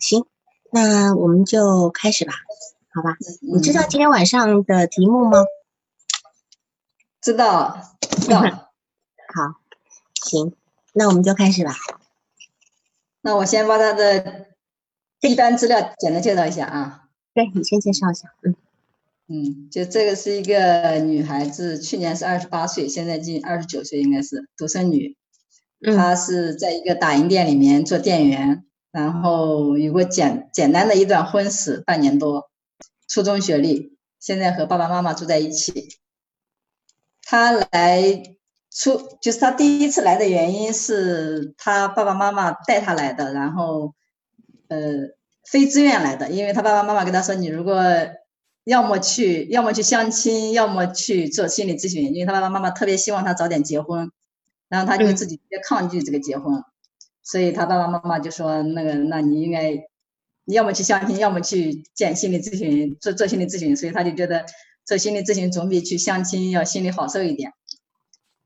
行，那我们就开始吧，好吧？你知道今天晚上的题目吗？知道，知道。好，行，那我们就开始吧。那我先把他的一般资料简单介绍一下啊。对你先介绍一下，嗯嗯，就这个是一个女孩子，去年是二十八岁，现在近二十九岁，应该是独生女。她是在一个打印店里面做店员，然后有过简简单的一段婚史，半年多，初中学历，现在和爸爸妈妈住在一起。他来。初就是他第一次来的原因是他爸爸妈妈带他来的，然后，呃，非自愿来的，因为他爸爸妈妈跟他说，你如果要么去，要么去相亲，要么去做心理咨询，因为他爸爸妈妈特别希望他早点结婚，然后他就自己特别抗拒这个结婚，所以他爸爸妈妈就说，那个，那你应该，你要么去相亲，要么去见心理咨询，做做心理咨询，所以他就觉得做心理咨询总比去相亲要心里好受一点。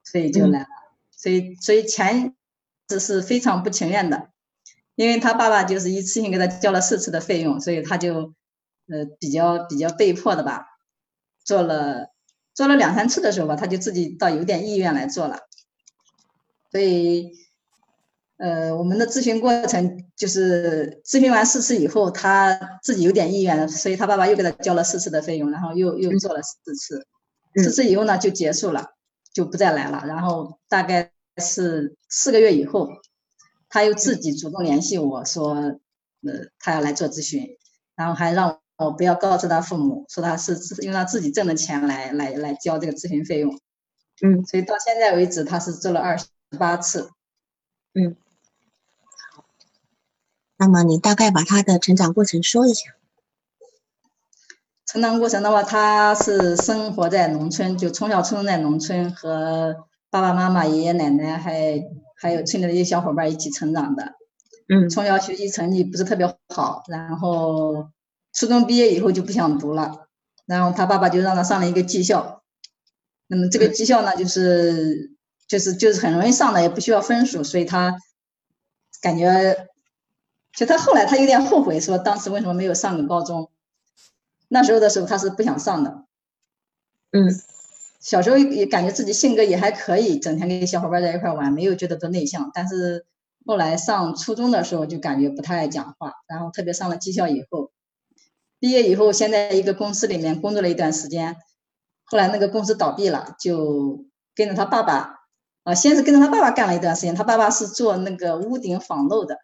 所以就来了，所以所以前只是非常不情愿的，因为他爸爸就是一次性给他交了四次的费用，所以他就呃比较比较被迫的吧，做了做了两三次的时候吧，他就自己到有点意愿来做了，所以呃我们的咨询过程就是咨询完四次以后，他自己有点意愿了，所以他爸爸又给他交了四次的费用，然后又又做了四次，四次以后呢就结束了。就不再来了，然后大概是四个月以后，他又自己主动联系我说，呃，他要来做咨询，然后还让我不要告诉他父母，说他是用他自己挣的钱来来来交这个咨询费用，嗯，所以到现在为止，他是做了二十八次，嗯，好，那么你大概把他的成长过程说一下。成长过程的话，他是生活在农村，就从小出生在农村，和爸爸妈妈、爷爷奶奶还还有村里的一些小伙伴一起成长的。嗯，从小学习成绩不是特别好，然后初中毕业以后就不想读了，然后他爸爸就让他上了一个技校。那么这个技校呢，就是就是就是很容易上的，也不需要分数，所以他感觉，就他后来他有点后悔，说当时为什么没有上个高中。那时候的时候，他是不想上的。嗯，小时候也感觉自己性格也还可以，整天跟小伙伴在一块玩，没有觉得多内向。但是后来上初中的时候，就感觉不太爱讲话。然后特别上了技校以后，毕业以后，先在一个公司里面工作了一段时间。后来那个公司倒闭了，就跟着他爸爸。啊，先是跟着他爸爸干了一段时间。他爸爸是做那个屋顶防漏的。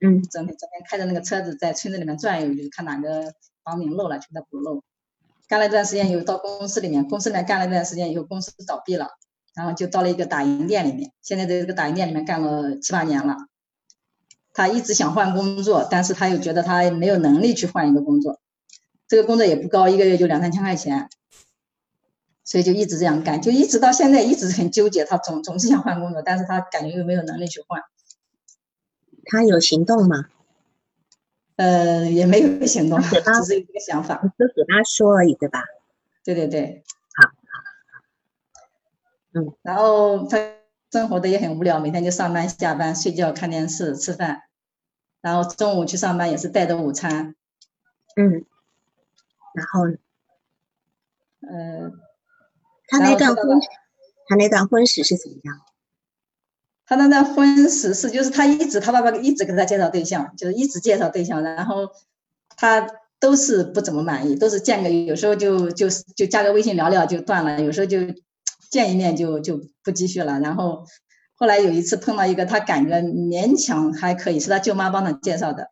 嗯，整天整天开着那个车子在村子里面转悠，就是看哪个。房顶漏了，全都补漏。干了一段时间，以后到公司里面，公司里面干了一段时间以后，公司倒闭了，然后就到了一个打印店里面。现在在这个打印店里面干了七八年了。他一直想换工作，但是他又觉得他没有能力去换一个工作，这个工作也不高，一个月就两三千块钱，所以就一直这样干，就一直到现在一直很纠结。他总总是想换工作，但是他感觉又没有能力去换。他有行动吗？呃，也没有行动，只是一个想法，就给他说而已，对吧？对对对，好，嗯，然后他生活的也很无聊，每天就上班、下班、睡觉、看电视、吃饭，然后中午去上班也是带着午餐，嗯，然后，呃，他那段婚，他那段婚史是怎么样？他那那婚史是，就是他一直他爸爸一直给他介绍对象，就是一直介绍对象，然后他都是不怎么满意，都是见个有时候就就就加个微信聊聊就断了，有时候就见一面就就不继续了。然后后来有一次碰到一个，他感觉勉强还可以，是他舅妈帮他介绍的，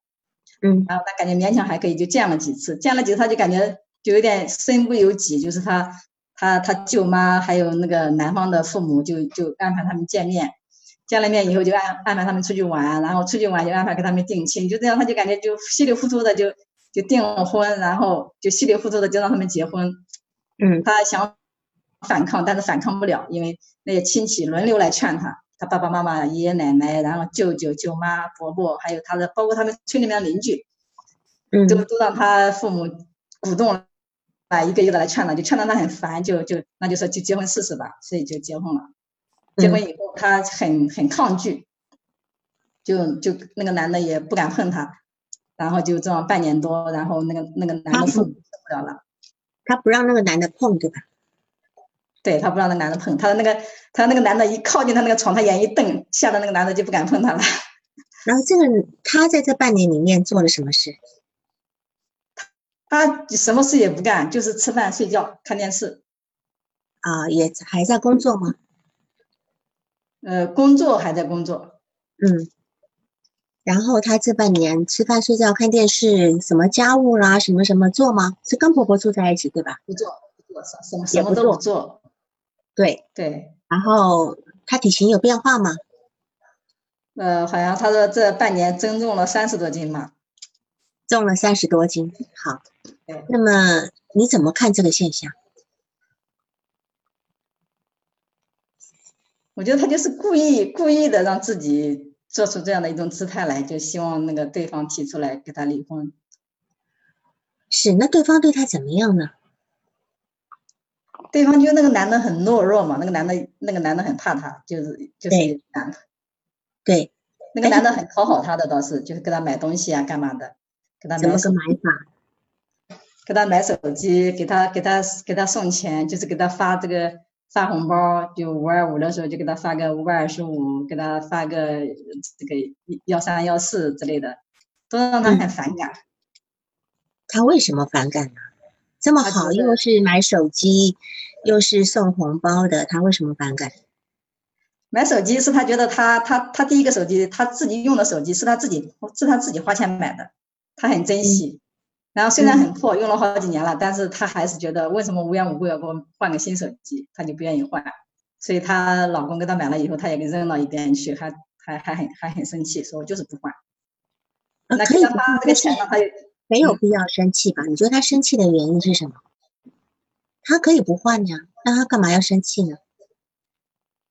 嗯，然后他感觉勉强还可以，就见了几次，见了几次他就感觉就有点身不由己，就是他他他舅妈还有那个男方的父母就就安排他们见面。见了面以后就安安排他们出去玩，然后出去玩就安排给他们定亲，就这样他就感觉就稀里糊涂的就就订了婚，然后就稀里糊涂的就让他们结婚。嗯，他想反抗，但是反抗不了，因为那些亲戚轮流来劝他，他爸爸妈妈、爷爷奶奶，然后舅舅、舅妈、伯伯，还有他的，包括他们村里面的邻居，嗯，都都让他父母鼓动，啊，一个一个来劝他，就劝到他很烦，就就那就说就结婚试试吧，所以就结婚了。结婚以后，他很很抗拒，就就那个男的也不敢碰他，然后就这样半年多，然后那个那个男的受不了了，他不让那个男的碰，对吧？对他不让那男的碰，他的那个他那个男的一靠近他那个床，他眼一瞪，吓得那个男的就不敢碰他了。然后这个他在这半年里面做了什么事？他什么事也不干，就是吃饭、睡觉、看电视。啊，也还在工作吗？呃，工作还在工作。嗯。然后他这半年吃饭、睡觉、看电视，什么家务啦，什么什么做吗？是跟婆婆住在一起，对吧？不做，不做，什么什么都不做。对对。然后他体型有变化吗？呃，好像他说这半年增重了三十多斤嘛。重了三十多斤，好。那么你怎么看这个现象？我觉得他就是故意故意的让自己做出这样的一种姿态来，就希望那个对方提出来跟他离婚。是，那对方对他怎么样呢？对方就那个男的很懦弱嘛，那个男的那个男的很怕他，就是就是男的。对。那个男的很讨好他的倒是，就是给他买东西啊，干嘛的。给他怎么个买法？给他买手机，给他给他给他送钱，就是给他发这个发红包，就五二五的时候就给他发个五百二十五，给他发个这个幺三幺四之类的，都让他很反感。他为什么反感呢？这么好，又是买手机，又是送红包的，他为什么反感？买手机是他觉得他他他第一个手机他自己用的手机是他自己是他自己花钱买的。他很珍惜，然后虽然很破，用了好几年了，但是他还是觉得为什么无缘无故要给我换个新手机，他就不愿意换，所以她老公给她买了以后，她也给扔到一边去，还还还很还很生气，说我就是不换。那可以花这个钱他没有必要生气吧？你觉得她生气的原因是什么？她可以不换呀，那她干嘛要生气呢？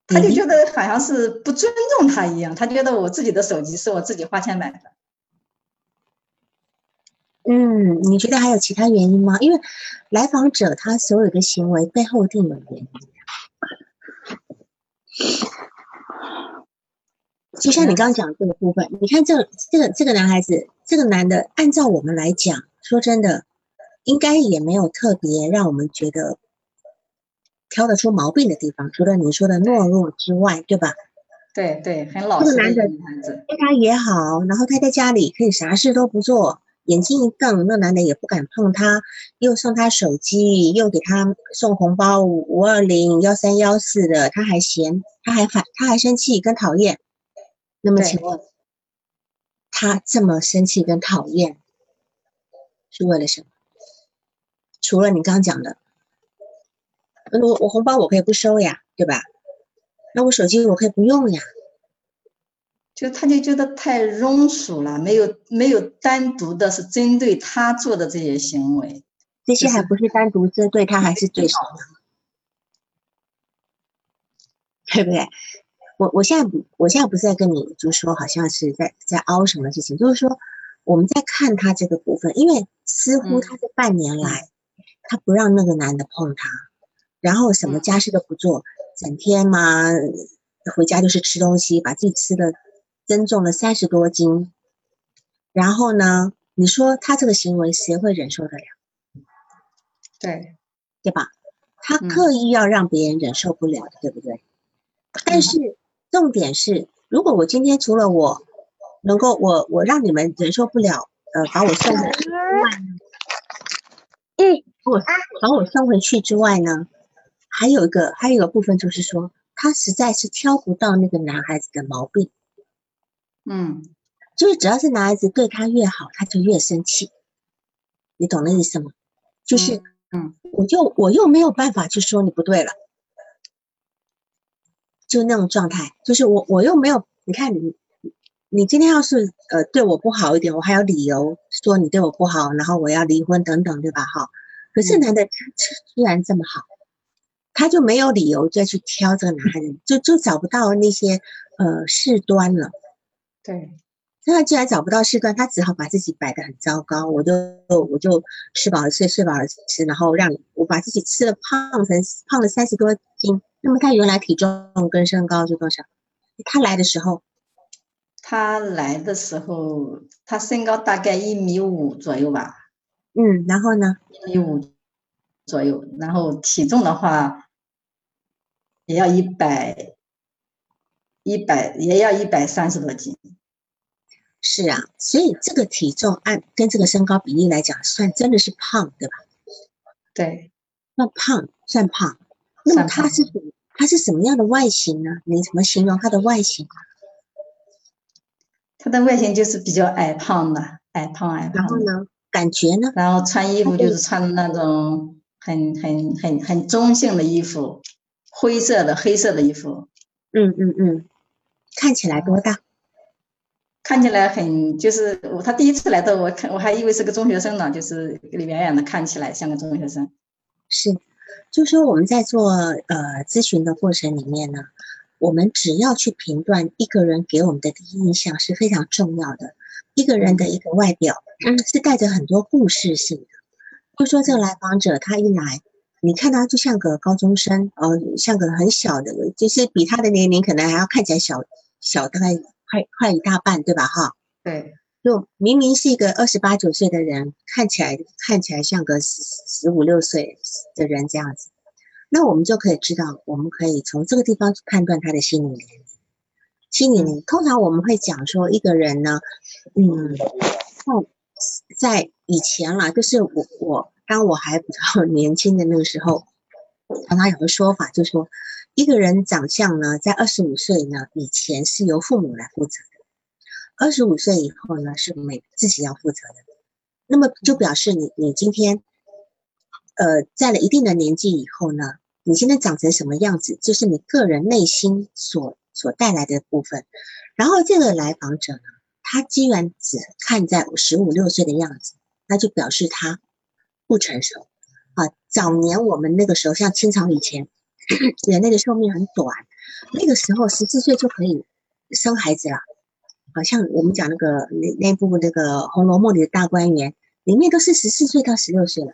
她就觉得好像是不尊重他一样，她觉得我自己的手机是我自己花钱买的。嗯，你觉得还有其他原因吗？因为来访者他所有的行为背后一定有原因。就像你刚刚讲这个部分，你看这这个这个男孩子，这个男的，按照我们来讲，说真的，应该也没有特别让我们觉得挑得出毛病的地方，除了你说的懦弱之外，对吧？对对，很老实的女孩子，对他也好，然后他在家里可以啥事都不做。眼睛一瞪，那男的也不敢碰他，又送他手机，又给他送红包五二零幺三幺四的，他还嫌，他还反，他还生气跟讨厌。那么请问，他这么生气跟讨厌是为了什么？除了你刚刚讲的，我我红包我可以不收呀，对吧？那我手机我可以不用呀。就他就觉得太庸俗了，没有没有单独的是针对他做的这些行为，这些还不是单独针对他，还是对手，对不对？我我现在不，我现在不是在跟你就说，好像是在在凹什么事情，就是说我们在看他这个部分，因为似乎他这半年来，他不让那个男的碰他，然后什么家事都不做，整天嘛回家就是吃东西，把自己吃的。增重了三十多斤，然后呢？你说他这个行为谁会忍受得了？对，对吧？他刻意要让别人忍受不了的，对不对？但是重点是，如果我今天除了我能够我我让你们忍受不了，呃，把我送回去之外呢？嗯，我把我送回去之外呢，还有一个还有一个部分就是说，他实在是挑不到那个男孩子的毛病。嗯，就是只要是男孩子对他越好，他就越生气，你懂那意思吗？就是，嗯，我就我又没有办法去说你不对了，就那种状态，就是我我又没有，你看你你今天要是呃对我不好一点，我还有理由说你对我不好，然后我要离婚等等，对吧？哈，可是男的居然这么好，他就没有理由再去挑这个男孩子，就就找不到那些呃事端了。对，那他既然找不到事端，他只好把自己摆的很糟糕。我就我就吃饱了睡，睡饱了吃，然后让我把自己吃的胖成胖了三十多斤。那么他原来体重跟身高是多少？他来的时候，他来的时候，他身高大概一米五左右吧。嗯，然后呢？一米五左右，然后体重的话，也要一百，一百也要一百三十多斤。是啊，所以这个体重按跟这个身高比例来讲，算真的是胖，对吧？对，算胖，算胖。那么他是他是什么样的外形呢？你怎么形容他的外形？他的外形就是比较矮胖的，矮胖矮胖。然后呢，感觉呢？然后穿衣服就是穿的那种很很很很中性的衣服，灰色的黑色的衣服。嗯嗯嗯，看起来多大？看起来很就是我他第一次来到我看我还以为是个中学生呢，就是远远的看起来像个中学生。是，就说我们在做呃咨询的过程里面呢。我们只要去评断一个人给我们的第一印象是非常重要的。一个人的一个外表，嗯，是带着很多故事性的。就说这个来访者，他一来，你看他就像个高中生，呃，像个很小的，就是比他的年龄可能还要看起来小小大概快快一大半，对吧？哈，对，就明明是一个二十八九岁的人，看起来看起来像个十十五六岁的人这样子。那我们就可以知道，我们可以从这个地方去判断他的心理年龄。心理年龄，通常我们会讲说，一个人呢，嗯，在在以前啦，就是我我当我还比较 年轻的那个时候，常常有个说法，就说一个人长相呢，在二十五岁呢以前是由父母来负责的，二十五岁以后呢是每自己要负责的。那么就表示你你今天，呃，在了一定的年纪以后呢。你现在长成什么样子，就是你个人内心所所带来的部分。然后这个来访者呢，他既然只看在十五六岁的样子，那就表示他不成熟啊。早年我们那个时候，像清朝以前，人类的寿命很短，那个时候十四岁就可以生孩子了。好像我们讲那个那那部那个《红楼梦》里的大观园，里面都是十四岁到十六岁了。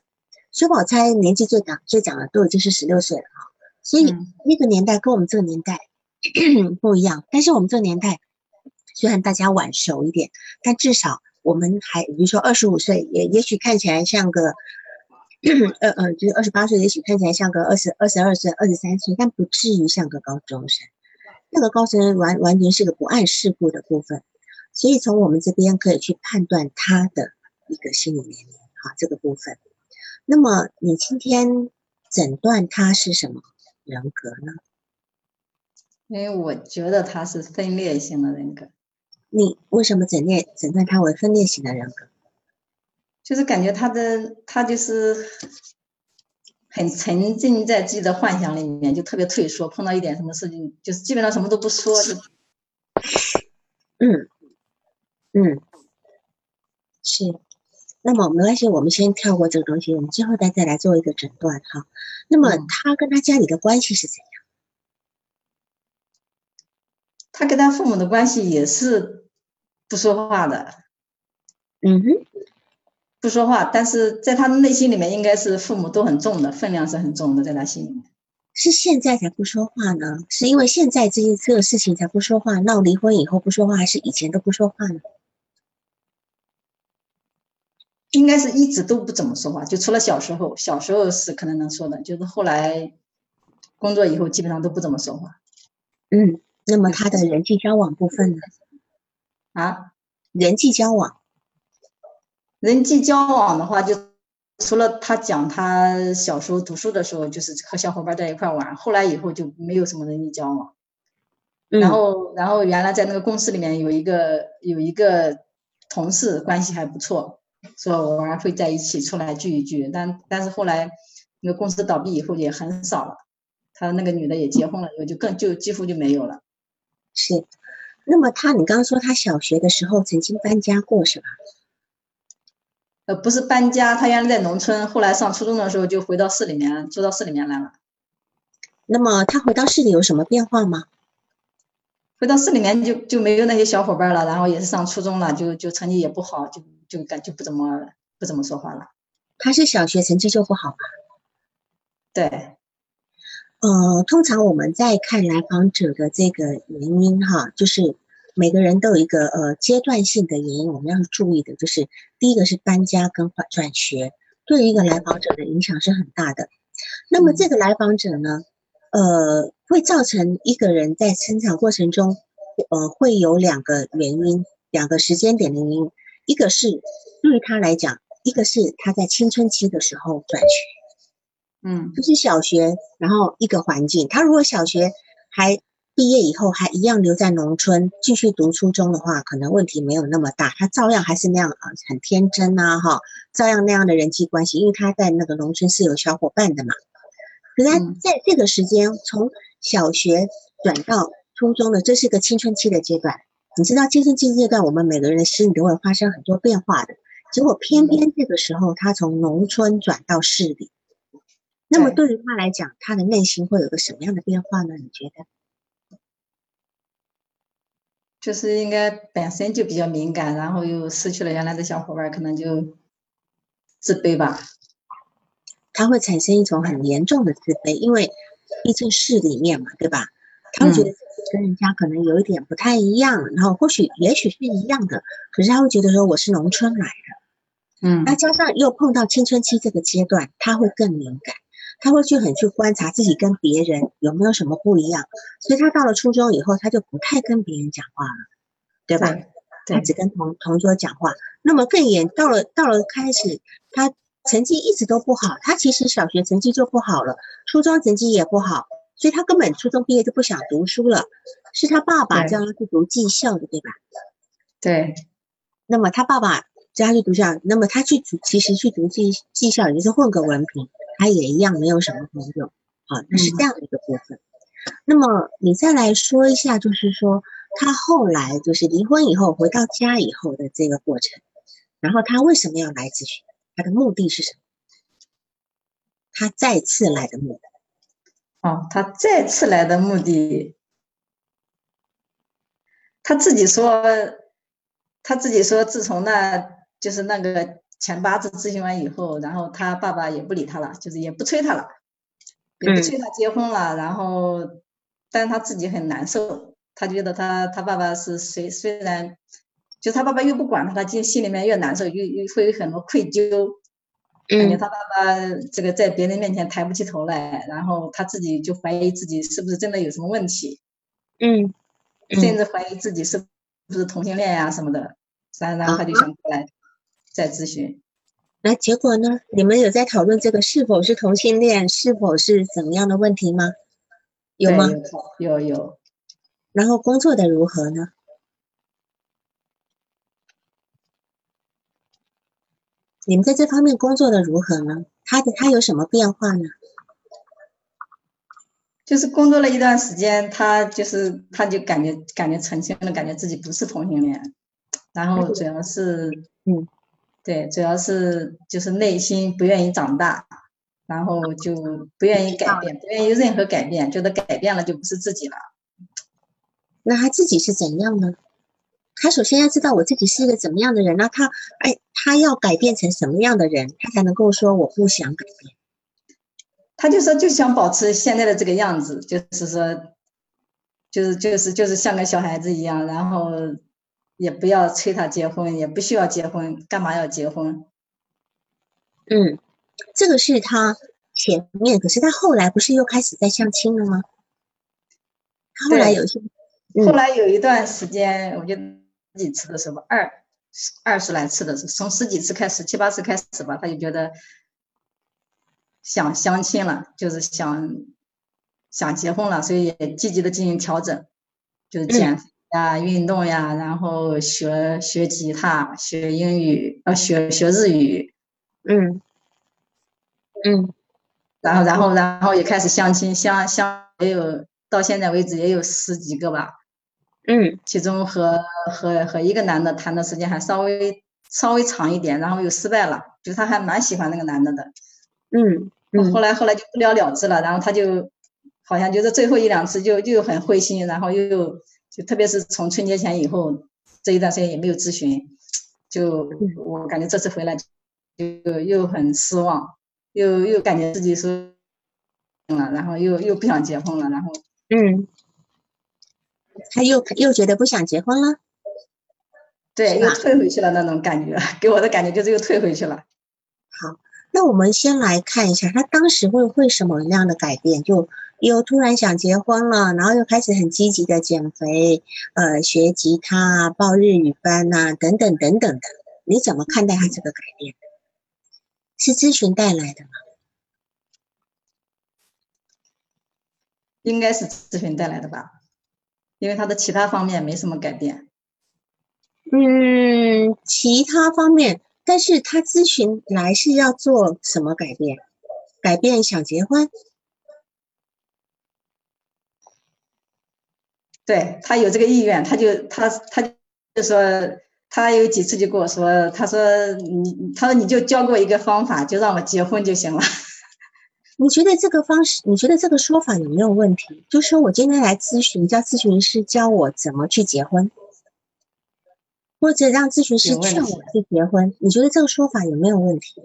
薛宝钗年纪最长最长的都已经是十六岁了哈，所以那个年代跟我们这个年代 不一样。但是我们这个年代虽然大家晚熟一点，但至少我们还比如说二十五岁，也也许看起来像个 呃呃，就是二十八岁，也许看起来像个二十二十二岁、二十三岁，但不至于像个高中生。那个高中生完完全是个不谙世故的部分，所以从我们这边可以去判断他的一个心理年龄哈，这个部分。那么你今天诊断他是什么人格呢？因为我觉得他是分裂型的人格。你为什么诊断诊断他为分裂型的人格？就是感觉他的他就是很沉浸在自己的幻想里面，就特别退缩，碰到一点什么事情就是基本上什么都不说，就嗯嗯是。那么没关系，我们先跳过这个东西，我们之后再再来做一个诊断哈。那么他跟他家里的关系是怎样？他跟他父母的关系也是不说话的。嗯哼，不说话，但是在他的内心里面，应该是父母都很重的，分量是很重的，在他心里面。是现在才不说话呢？是因为现在这些这个事情才不说话？闹离婚以后不说话，还是以前都不说话呢？应该是一直都不怎么说话，就除了小时候，小时候是可能能说的，就是后来工作以后基本上都不怎么说话。嗯，那么他的人际交往部分呢？啊，人际交往，人际交往的话，就除了他讲他小时候读书的时候，就是和小伙伴在一块玩，后来以后就没有什么人际交往。然后，然后原来在那个公司里面有一个有一个同事关系还不错。说偶尔会在一起出来聚一聚，但但是后来那个公司倒闭以后也很少了。他那个女的也结婚了以后，就更就几乎就没有了。是，那么他你刚刚说他小学的时候曾经搬家过是吧？呃，不是搬家，他原来在农村，后来上初中的时候就回到市里面，住到市里面来了。那么他回到市里有什么变化吗？回到市里面就就没有那些小伙伴了，然后也是上初中了，就就成绩也不好，就就感就不怎么不怎么说话了。他是小学成绩就不好吧？对，呃，通常我们在看来访者的这个原因哈，就是每个人都有一个呃阶段性的原因，我们要注意的就是第一个是搬家跟转转学，对于一个来访者的影响是很大的。那么这个来访者呢，呃，会造成一个人在成长过程中，呃，会有两个原因，两个时间点的原因，一个是对于他来讲，一个是他在青春期的时候转学，嗯，就是小学，然后一个环境，他如果小学还毕业以后还一样留在农村继续读初中的话，可能问题没有那么大，他照样还是那样啊，很天真呐，哈，照样那样的人际关系，因为他在那个农村是有小伙伴的嘛。可是他在这个时间从小学转到初中的，这是个青春期的阶段。你知道青春期阶段，我们每个人的心里都会发生很多变化的。结果偏偏这个时候，他从农村转到市里，那么对于他来讲，他的内心会有个什么样的变化呢？你觉得？就是应该本身就比较敏感，然后又失去了原来的小伙伴，可能就自卑吧。他会产生一种很严重的自卑，因为毕竟市里面嘛，对吧？他会觉得跟人家可能有一点不太一样，然后或许也许是一样的，可是他会觉得说我是农村来的，嗯，那加上又碰到青春期这个阶段，他会更敏感。他会去很去观察自己跟别人有没有什么不一样，所以他到了初中以后，他就不太跟别人讲话了，对吧？他只跟同同桌讲话。那么更严，到了到了开始，他成绩一直都不好。他其实小学成绩就不好了，初中成绩也不好，所以他根本初中毕业就不想读书了。是他爸爸叫他去读技校的，对吧？对。那么他爸爸叫他去读校，那么他去读，其实去读技技校也就是混个文凭。他也一样没有什么朋友，好，那是这样的一个部分。那么你再来说一下，就是说他后来就是离婚以后回到家以后的这个过程，然后他为什么要来咨询？他的目的是什么？他再次来的目的？哦，他再次来的目的，他自己说，他自己说，自从那就是那个。前八字咨询完以后，然后他爸爸也不理他了，就是也不催他了，也不催他结婚了。然后，但是他自己很难受，他觉得他他爸爸是虽虽然，就他爸爸越不管他，他心心里面越难受，又又会有很多愧疚，感觉他爸爸这个在别人面前抬不起头来，然后他自己就怀疑自己是不是真的有什么问题，嗯，甚至怀疑自己是不是同性恋呀什么的，然后他就想过来。在咨询，那结果呢？你们有在讨论这个是否是同性恋，是否是怎么样的问题吗？有吗？有有。然后工作的如何呢？你们在这方面工作的如何呢？他的他有什么变化呢？就是工作了一段时间，他就是他就感觉感觉澄清了，感觉自己不是同性恋，然后主要是嗯。对，主要是就是内心不愿意长大，然后就不愿意改变，不愿意任何改变，觉得改变了就不是自己了。那他自己是怎样呢？他首先要知道我自己是一个怎么样的人，那他哎，他要改变成什么样的人，他才能够说我不想改变？他就说就想保持现在的这个样子，就是说，就是就是就是像个小孩子一样，然后。也不要催他结婚，也不需要结婚，干嘛要结婚？嗯，这个是他前面，可是他后来不是又开始在相亲了吗？他后来有些，后来有一段时间，我就十几次的时候，二二十来次的时候，从十几次开始，七八次开始吧，他就觉得想相亲了，就是想想结婚了，所以也积极的进行调整，就是减肥。呀，运动呀，然后学学吉他，学英语，呃，学学日语，嗯，嗯，然后，然后，然后也开始相亲，相相也有，到现在为止也有十几个吧，嗯，其中和和和一个男的谈的时间还稍微稍微长一点，然后又失败了，就他还蛮喜欢那个男的的，嗯，后。来后来就不了了之了，然后他就好像就是最后一两次就就很灰心，然后又。就特别是从春节前以后这一段时间也没有咨询，就我感觉这次回来就又很失望，又又感觉自己是了，然后又又不想结婚了，然后嗯他又又觉得不想结婚了，对，又退回去了那种感觉，给我的感觉就是又退回去了。好，那我们先来看一下，他当时会会什么样的改变？就又突然想结婚了，然后又开始很积极的减肥，呃，学吉他啊、报日语班呐，等等等等的。你怎么看待他这个改变？是咨询带来的吗？应该是咨询带来的吧，因为他的其他方面没什么改变。嗯，其他方面，但是他咨询来是要做什么改变？改变想结婚？对他有这个意愿，他就他他就说，他有几次就跟我说，他说你他说你就教给我一个方法，就让我结婚就行了。你觉得这个方式，你觉得这个说法有没有问题？就说我今天来咨询，叫咨询师教我怎么去结婚，或者让咨询师劝我去结婚，你觉得这个说法有没有问题？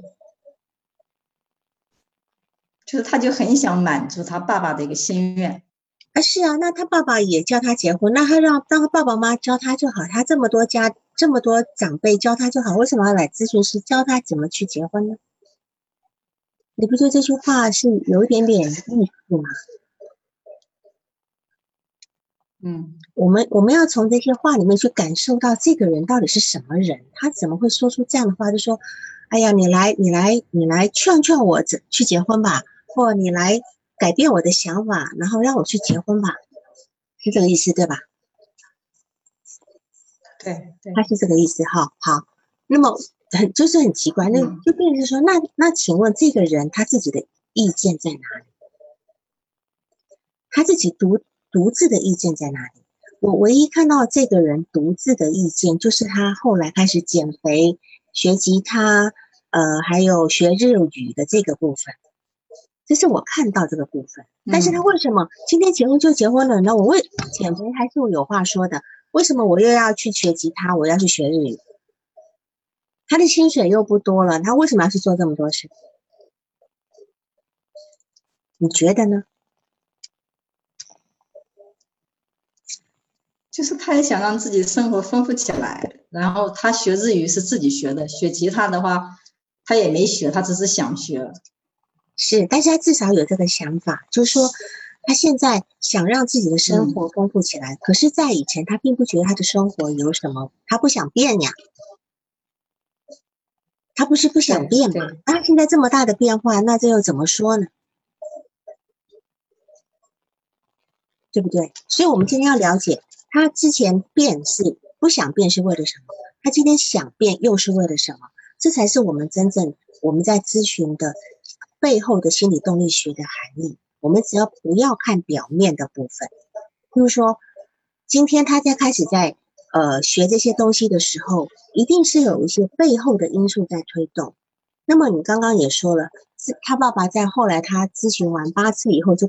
就是他就很想满足他爸爸的一个心愿。啊，是啊，那他爸爸也教他结婚，那他让让他爸爸妈妈教他就好，他这么多家这么多长辈教他就好，为什么要来咨询师教他怎么去结婚呢？你不觉得这句话是有一点点意思吗？嗯，我们我们要从这些话里面去感受到这个人到底是什么人，他怎么会说出这样的话？就说：“哎呀，你来，你来，你来劝劝我怎去结婚吧，或你来改变我的想法，然后让我去结婚吧。”是这个意思对吧？对，对他是这个意思。哈，好，那么。很就是很奇怪，那就变成说，那那请问这个人他自己的意见在哪里？他自己独独自的意见在哪里？我唯一看到这个人独自的意见，就是他后来开始减肥、学吉他，呃，还有学日语的这个部分，这是我看到这个部分。但是他为什么今天结婚就结婚了呢？我为减肥还是我有话说的，为什么我又要去学吉他，我要去学日语？他的薪水又不多了，他为什么要去做这么多事？你觉得呢？就是他也想让自己生活丰富起来，然后他学日语是自己学的，学吉他的话他也没学，他只是想学。是，但是他至少有这个想法，就是说他现在想让自己的生活丰富起来。可是，在以前他并不觉得他的生活有什么，他不想变呀。他不是不想变吗？他现在这么大的变化，那这又怎么说呢？对不对？所以，我们今天要了解，他之前变是不想变是为了什么？他今天想变又是为了什么？这才是我们真正我们在咨询的背后的心理动力学的含义。我们只要不要看表面的部分，譬如说，今天他在开始在。呃，学这些东西的时候，一定是有一些背后的因素在推动。那么你刚刚也说了，是他爸爸在后来他咨询完八次以后，就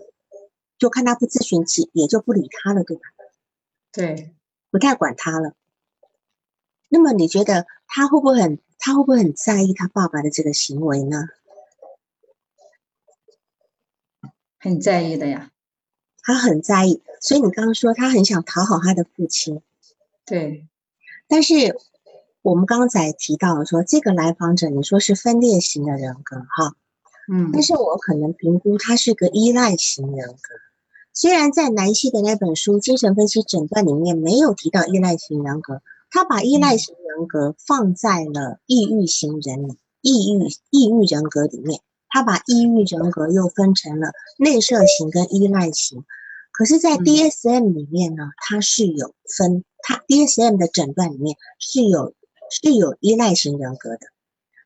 就看他不咨询起，也就不理他了，对吧？对，不太管他了。那么你觉得他会不会很，他会不会很在意他爸爸的这个行为呢？很在意的呀，他很在意。所以你刚刚说他很想讨好他的父亲。对，但是我们刚才提到说，这个来访者你说是分裂型的人格，哈，嗯，但是我可能评估他是个依赖型人格。虽然在南希的那本书《精神分析诊断》里面没有提到依赖型人格，他把依赖型人格放在了抑郁型人里，抑郁抑郁人格里面，他把抑郁人格又分成了内射型跟依赖型。可是，在 DSM 里面呢，它是有分。它 DSM 的诊断里面是有是有依赖型人格的，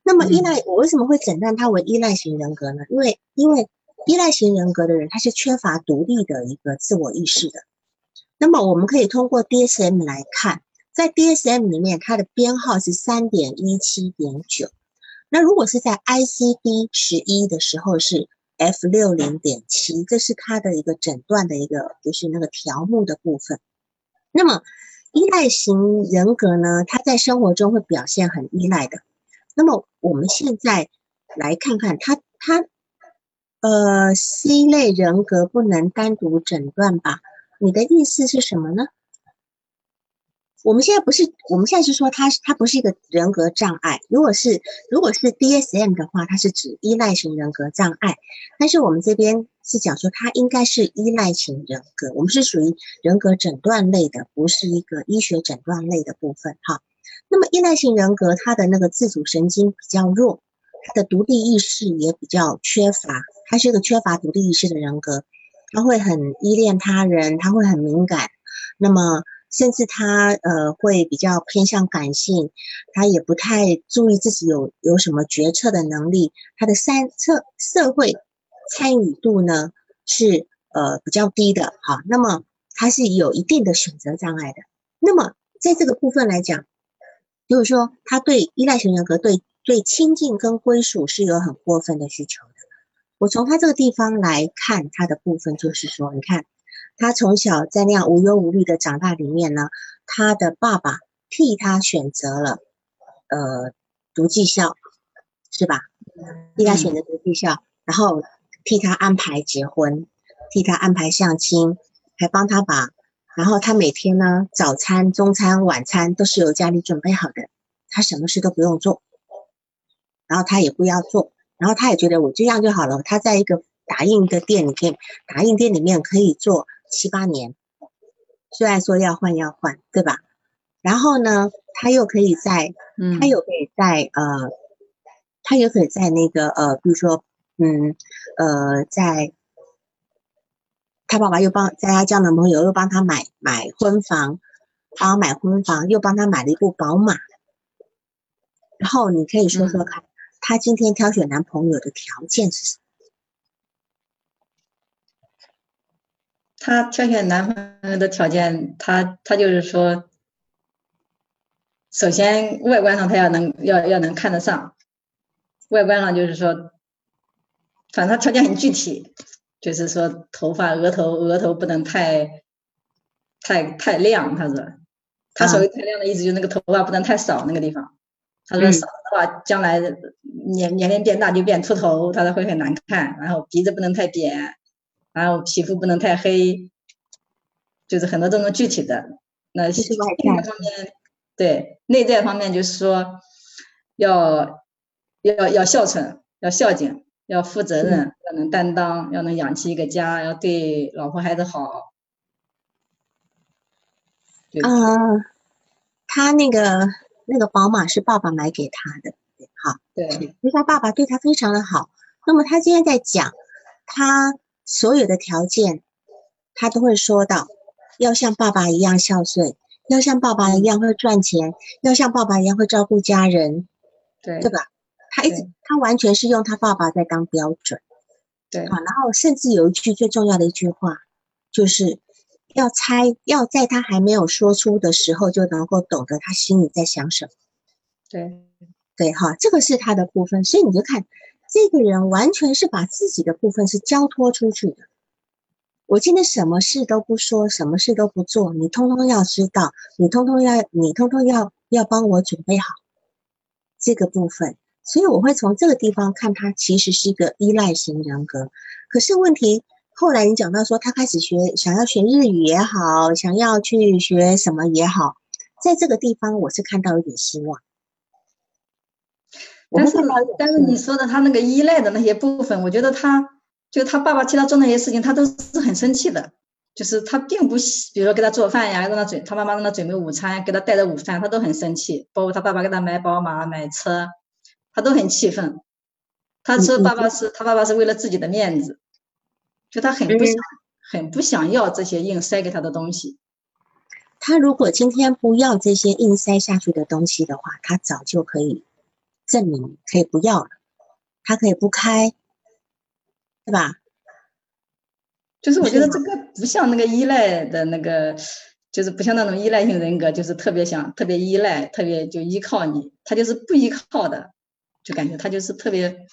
那么依赖我为什么会诊断他为依赖型人格呢？因为因为依赖型人格的人他是缺乏独立的一个自我意识的。那么我们可以通过 DSM 来看，在 DSM 里面它的编号是三点一七点九，那如果是在 ICD 十一的时候是 F 六零点七，这是它的一个诊断的一个就是那个条目的部分。那么依赖型人格呢，他在生活中会表现很依赖的。那么我们现在来看看他，他呃 C 类人格不能单独诊断吧？你的意思是什么呢？我们现在不是，我们现在是说他他不是一个人格障碍。如果是如果是 DSM 的话，它是指依赖型人格障碍。但是我们这边是讲说，他应该是依赖型人格。我们是属于人格诊断类的，不是一个医学诊断类的部分哈。那么依赖型人格，他的那个自主神经比较弱，他的独立意识也比较缺乏，他是一个缺乏独立意识的人格，他会很依恋他人，他会很敏感。那么甚至他呃会比较偏向感性，他也不太注意自己有有什么决策的能力，他的三策社会参与度呢是呃比较低的，好，那么他是有一定的选择障碍的。那么在这个部分来讲，就是说他对依赖型人格对对亲近跟归属是有很过分的需求的。我从他这个地方来看他的部分，就是说，你看。他从小在那样无忧无虑的长大里面呢，他的爸爸替他选择了，呃，读技校，是吧？替他选择读技校，然后替他安排结婚，替他安排相亲，还帮他把，然后他每天呢，早餐、中餐、晚餐都是由家里准备好的，他什么事都不用做，然后他也不要做，然后他也觉得我这样就好了。他在一个打印的店里面，打印店里面可以做。七八年，虽然说要换要换，对吧？然后呢，他又可以在，他又可以在呃，他又可以在那个呃，比如说，嗯呃，在他爸爸又帮在他交男朋友，又帮他买买婚房，帮买婚房，又帮他买了一部宝马。然后你可以说说看，他今天挑选男朋友的条件是什么？他挑选男朋友的条件，他他就是说，首先外观上他要能要要能看得上，外观上就是说，反正他条件很具体，就是说头发额头额头不能太太太亮，他说，他所谓太亮的意思就是那个头发不能太少那个地方，他说少的话将来年年龄变大就变秃头，他说会很难看，然后鼻子不能太扁。然后皮肤不能太黑，就是很多这种具体的。那性格方面，对内在方面就是说，要要要孝顺，要孝敬，要负责任，要能担当，要能养起一个家，要对老婆孩子好。嗯，他那个那个宝马是爸爸买给他的，好，对，因为他爸爸对他非常的好。那么他今天在讲他。所有的条件，他都会说到，要像爸爸一样孝顺，要像爸爸一样会赚钱，要像爸爸一样会照顾家人，对对吧？他一直他完全是用他爸爸在当标准，对啊。然后甚至有一句最重要的一句话，就是要猜，要在他还没有说出的时候就能够懂得他心里在想什么。对对哈，这个是他的部分，所以你就看。这个人完全是把自己的部分是交托出去的。我今天什么事都不说，什么事都不做，你通通要知道，你通通要，你通通要要帮我准备好这个部分。所以我会从这个地方看他其实是一个依赖型人格。可是问题后来你讲到说他开始学，想要学日语也好，想要去学什么也好，在这个地方我是看到一点希望。但是，但是你说的他那个依赖的那些部分，我觉得他就他爸爸替他做那些事情，他都是很生气的。就是他并不，比如说给他做饭呀，让他准他妈妈让他准备午餐，给他带着午饭，他都很生气。包括他爸爸给他买宝马、买车，他都很气愤。他说爸爸是他爸爸是为了自己的面子，就他很不想很不想要这些硬塞给他的东西。他如果今天不要这些硬塞下去的东西的话，他早就可以。证明可以不要了，他可以不开，对吧？就是我觉得这个不像那个依赖的那个，就是不像那种依赖性人格，就是特别想特别依赖，特别就依靠你。他就是不依靠的，就感觉他就是特别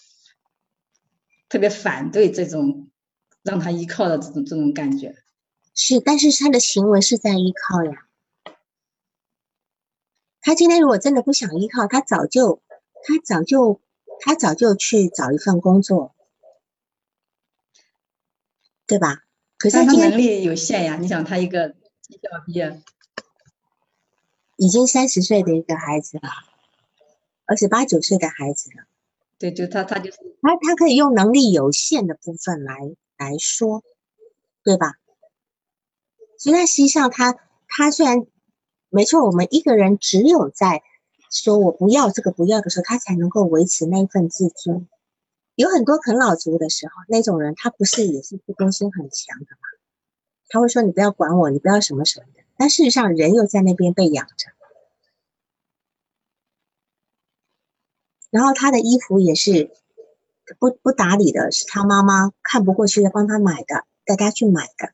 特别反对这种让他依靠的这种这种感觉。是，但是他的行为是在依靠呀。他今天如果真的不想依靠，他早就。他早就，他早就去找一份工作，对吧？可是他能力有限呀。你想，他一个技校毕业，已经三十岁的一个孩子了，二十八九岁的孩子了。对，就他，他就是他，他可以用能力有限的部分来来说，对吧？所以，他实际上，他他虽然没错，我们一个人只有在说我不要这个不要的时候，他才能够维持那一份自尊。有很多啃老族的时候，那种人他不是也是自尊心很强的吗？他会说你不要管我，你不要什么什么的。但事实上，人又在那边被养着。然后他的衣服也是不不打理的，是他妈妈看不过去的，帮他买的，带他去买的。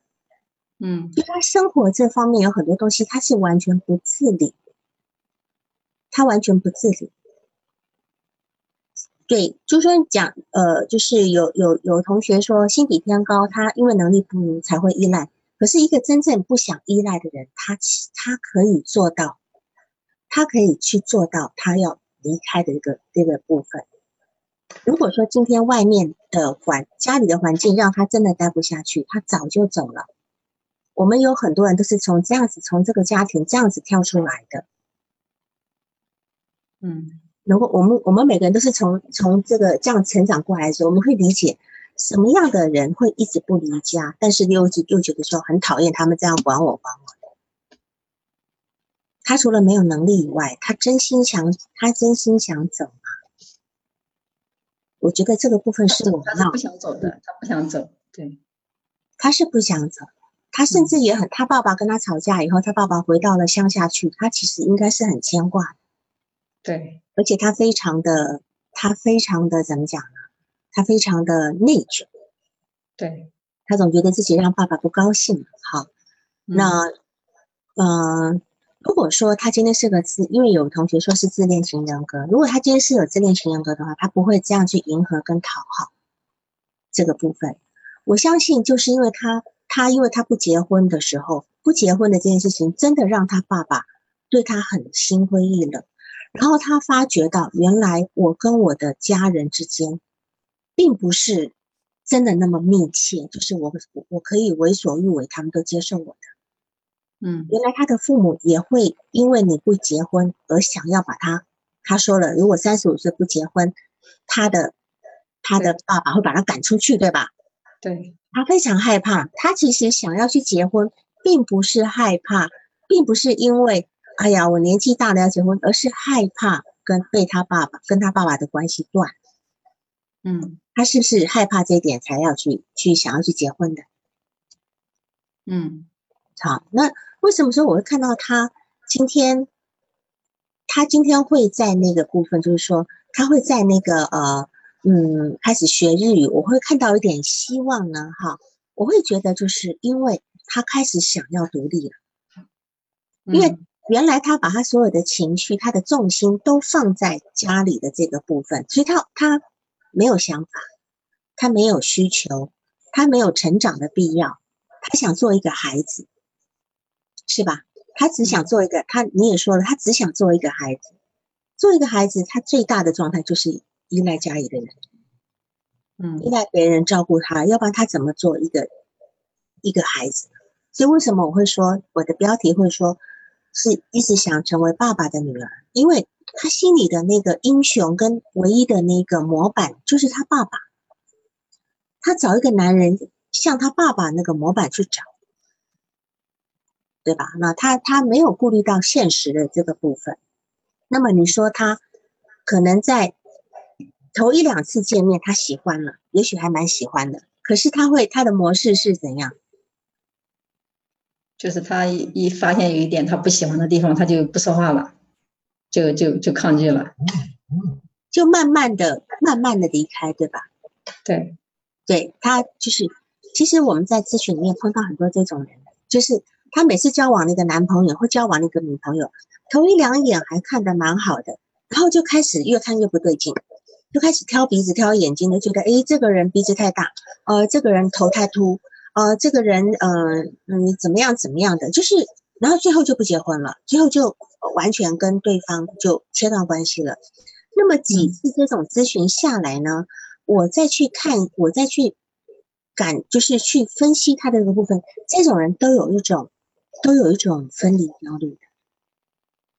嗯，就他生活这方面有很多东西，他是完全不自理，他完全不自理。对，就说讲，呃，就是有有有同学说心比天高，他因为能力不如才会依赖。可是一个真正不想依赖的人，他他可以做到，他可以去做到他要。离开的一个这个部分，如果说今天外面的环家里的环境让他真的待不下去，他早就走了。我们有很多人都是从这样子从这个家庭这样子跳出来的。嗯，如果我们我们每个人都是从从这个这样成长过来的时候，我们会理解什么样的人会一直不离家，但是又又觉得说很讨厌他们这样管我管我。他除了没有能力以外，他真心想，他真心想走吗？我觉得这个部分是我他不想走的，他不想走。对，他是不想走。他甚至也很，他爸爸跟他吵架以后，他爸爸回到了乡下去，他其实应该是很牵挂。对，而且他非常的，他非常的怎么讲呢？他非常的内疚。对，他总觉得自己让爸爸不高兴。好，那，嗯。如果说他今天是个自，因为有同学说是自恋型人格，如果他今天是有自恋型人格的话，他不会这样去迎合跟讨好这个部分。我相信就是因为他，他因为他不结婚的时候，不结婚的这件事情，真的让他爸爸对他很心灰意冷。然后他发觉到，原来我跟我的家人之间，并不是真的那么密切，就是我我可以为所欲为，他们都接受我的。嗯，原来他的父母也会因为你不结婚而想要把他，他说了，如果三十五岁不结婚，他的他的爸爸会把他赶出去，对吧？对，他非常害怕。他其实想要去结婚，并不是害怕，并不是因为哎呀我年纪大了要结婚，而是害怕跟被他爸爸跟他爸爸的关系断。嗯，他是不是害怕这一点才要去去想要去结婚的？嗯，好，那。为什么说我会看到他今天，他今天会在那个部分，就是说他会在那个呃嗯开始学日语，我会看到一点希望呢，哈，我会觉得就是因为他开始想要独立了，因为原来他把他所有的情绪、他的重心都放在家里的这个部分，所以他他没有想法，他没有需求，他没有成长的必要，他想做一个孩子。是吧？他只想做一个，他你也说了，他只想做一个孩子。做一个孩子，他最大的状态就是依赖家里的人，嗯，依赖别人照顾他，要不然他怎么做一个一个孩子？所以为什么我会说我的标题会说是一直想成为爸爸的女儿？因为他心里的那个英雄跟唯一的那个模板就是他爸爸，他找一个男人像他爸爸那个模板去找。对吧？那他他没有顾虑到现实的这个部分。那么你说他可能在头一两次见面，他喜欢了，也许还蛮喜欢的。可是他会他的模式是怎样？就是他一一发现有一点他不喜欢的地方，他就不说话了，就就就抗拒了，就慢慢的慢慢的离开，对吧？对，对他就是，其实我们在咨询里面碰到很多这种人，就是。他每次交往那个男朋友或交往那个女朋友，头一两眼还看得蛮好的，然后就开始越看越不对劲，就开始挑鼻子挑眼睛的，觉得诶，这个人鼻子太大，呃，这个人头太秃，呃，这个人呃嗯怎么样怎么样的，就是，然后最后就不结婚了，最后就完全跟对方就切断关系了。那么几次这种咨询下来呢，我再去看，我再去感，就是去分析他的这个部分，这种人都有一种。都有一种分离焦虑的，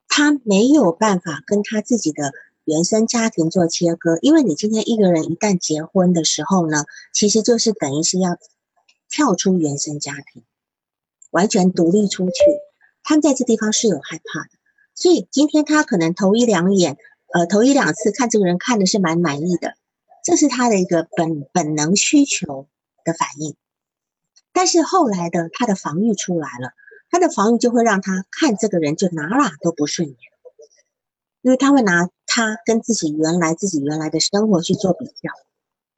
他没有办法跟他自己的原生家庭做切割，因为你今天一个人一旦结婚的时候呢，其实就是等于是要跳出原生家庭，完全独立出去。他们在这地方是有害怕的，所以今天他可能头一两眼，呃，头一两次看这个人看的是蛮满意的，这是他的一个本本能需求的反应。但是后来的他的防御出来了，他的防御就会让他看这个人就哪哪都不顺眼，因为他会拿他跟自己原来自己原来的生活去做比较，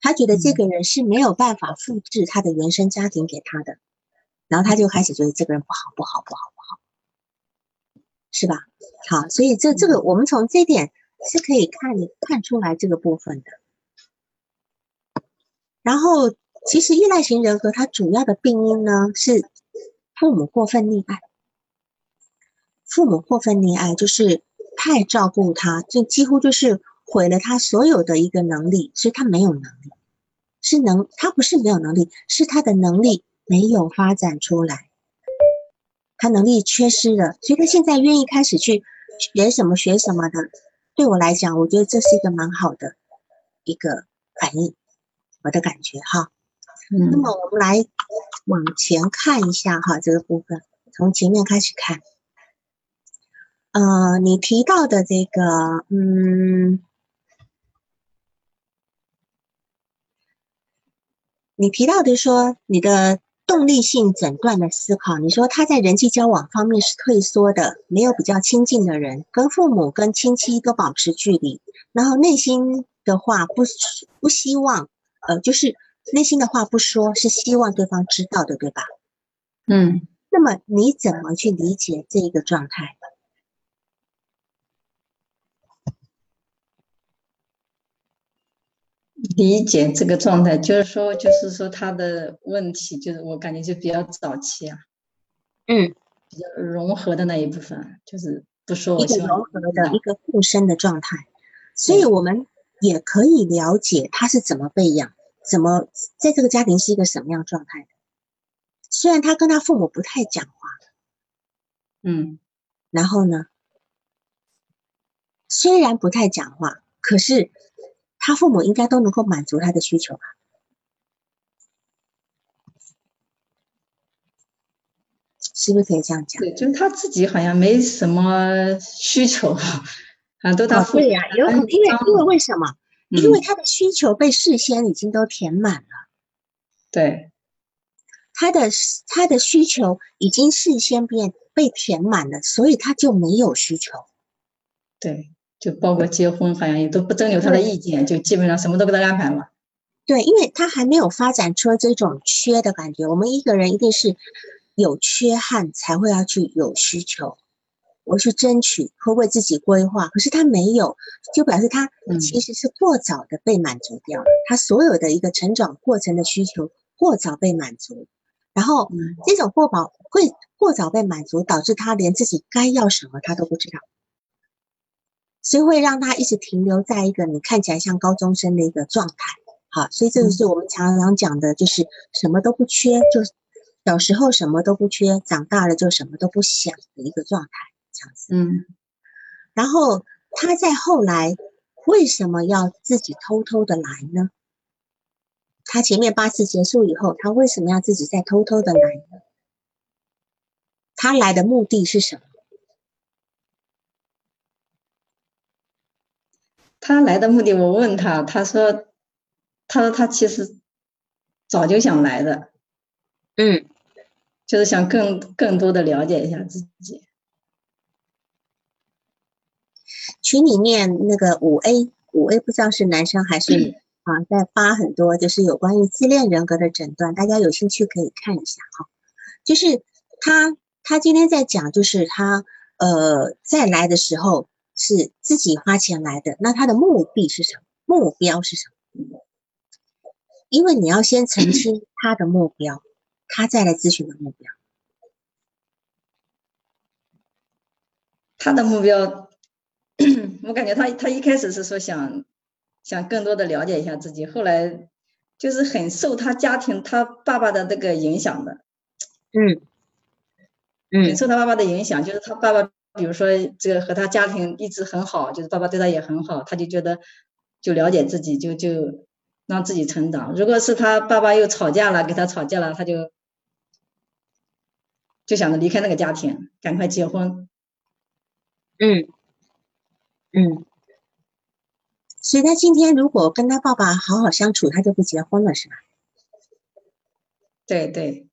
他觉得这个人是没有办法复制他的原生家庭给他的，然后他就开始觉得这个人不好不好不好不好，是吧？好，所以这这个我们从这点是可以看看出来这个部分的，然后。其实依赖型人格它主要的病因呢是父母过分溺爱，父母过分溺爱就是太照顾他，就几乎就是毁了他所有的一个能力，所以他没有能力，是能他不是没有能力，是他的能力没有发展出来，他能力缺失了，所以他现在愿意开始去学什么学什么的。对我来讲，我觉得这是一个蛮好的一个反应，我的感觉哈。那么我们来往前看一下哈，这个部分从前面开始看。呃，你提到的这个，嗯，你提到的说你的动力性诊断的思考，你说他在人际交往方面是退缩的，没有比较亲近的人，跟父母、跟亲戚都保持距离，然后内心的话不不希望，呃，就是。内心的话不说，是希望对方知道的，对吧？嗯。那么你怎么去理解这一个状态？理解这个状态，就是说，就是说他的问题，就是我感觉就比较早期啊。嗯。比较融合的那一部分，就是不说我希望融合的一个附身的状态，所以我们也可以了解他是怎么被养。怎么在这个家庭是一个什么样状态的？虽然他跟他父母不太讲话，嗯，然后呢，虽然不太讲话，可是他父母应该都能够满足他的需求吧？是不是可以这样讲？对，就是他自己好像没什么需求，啊，都他父母。对呀，有因为因为为什么？因为他的需求被事先已经都填满了，对，他的他的需求已经事先变被填满了，所以他就没有需求。对，就包括结婚，好像也都不征求他的意见，就基本上什么都给他安排嘛。对，因为他还没有发展出这种缺的感觉。我们一个人一定是有缺憾才会要去有需求。我去争取会为自己规划，可是他没有，就表示他其实是过早的被满足掉了。他所有的一个成长过程的需求过早被满足，然后这种过饱会过早被满足，导致他连自己该要什么他都不知道，所以会让他一直停留在一个你看起来像高中生的一个状态。好，所以这个是我们常常讲的，就是什么都不缺，就小时候什么都不缺，长大了就什么都不想的一个状态。这样子嗯，然后他在后来为什么要自己偷偷的来呢？他前面八次结束以后，他为什么要自己再偷偷的来呢？他来的目的是什么？他来的目的，我问他，他说，他说他其实早就想来的，嗯，就是想更更多的了解一下自己。群里面那个五 A 五 A 不知道是男生还是女 啊，在发很多就是有关于自恋人格的诊断，大家有兴趣可以看一下哈。就是他他今天在讲，就是他呃再来的时候是自己花钱来的，那他的目的是什么？目标是什么？因为你要先澄清 他的目标，他再来咨询的目标，他的目标。我感觉他他一开始是说想想更多的了解一下自己，后来就是很受他家庭他爸爸的这个影响的，嗯嗯，很受他爸爸的影响，就是他爸爸比如说这个和他家庭一直很好，就是爸爸对他也很好，他就觉得就了解自己，就就让自己成长。如果是他爸爸又吵架了，给他吵架了，他就就想着离开那个家庭，赶快结婚。嗯嗯，所以他今天如果跟他爸爸好好相处，他就不结婚了，是吧？对对。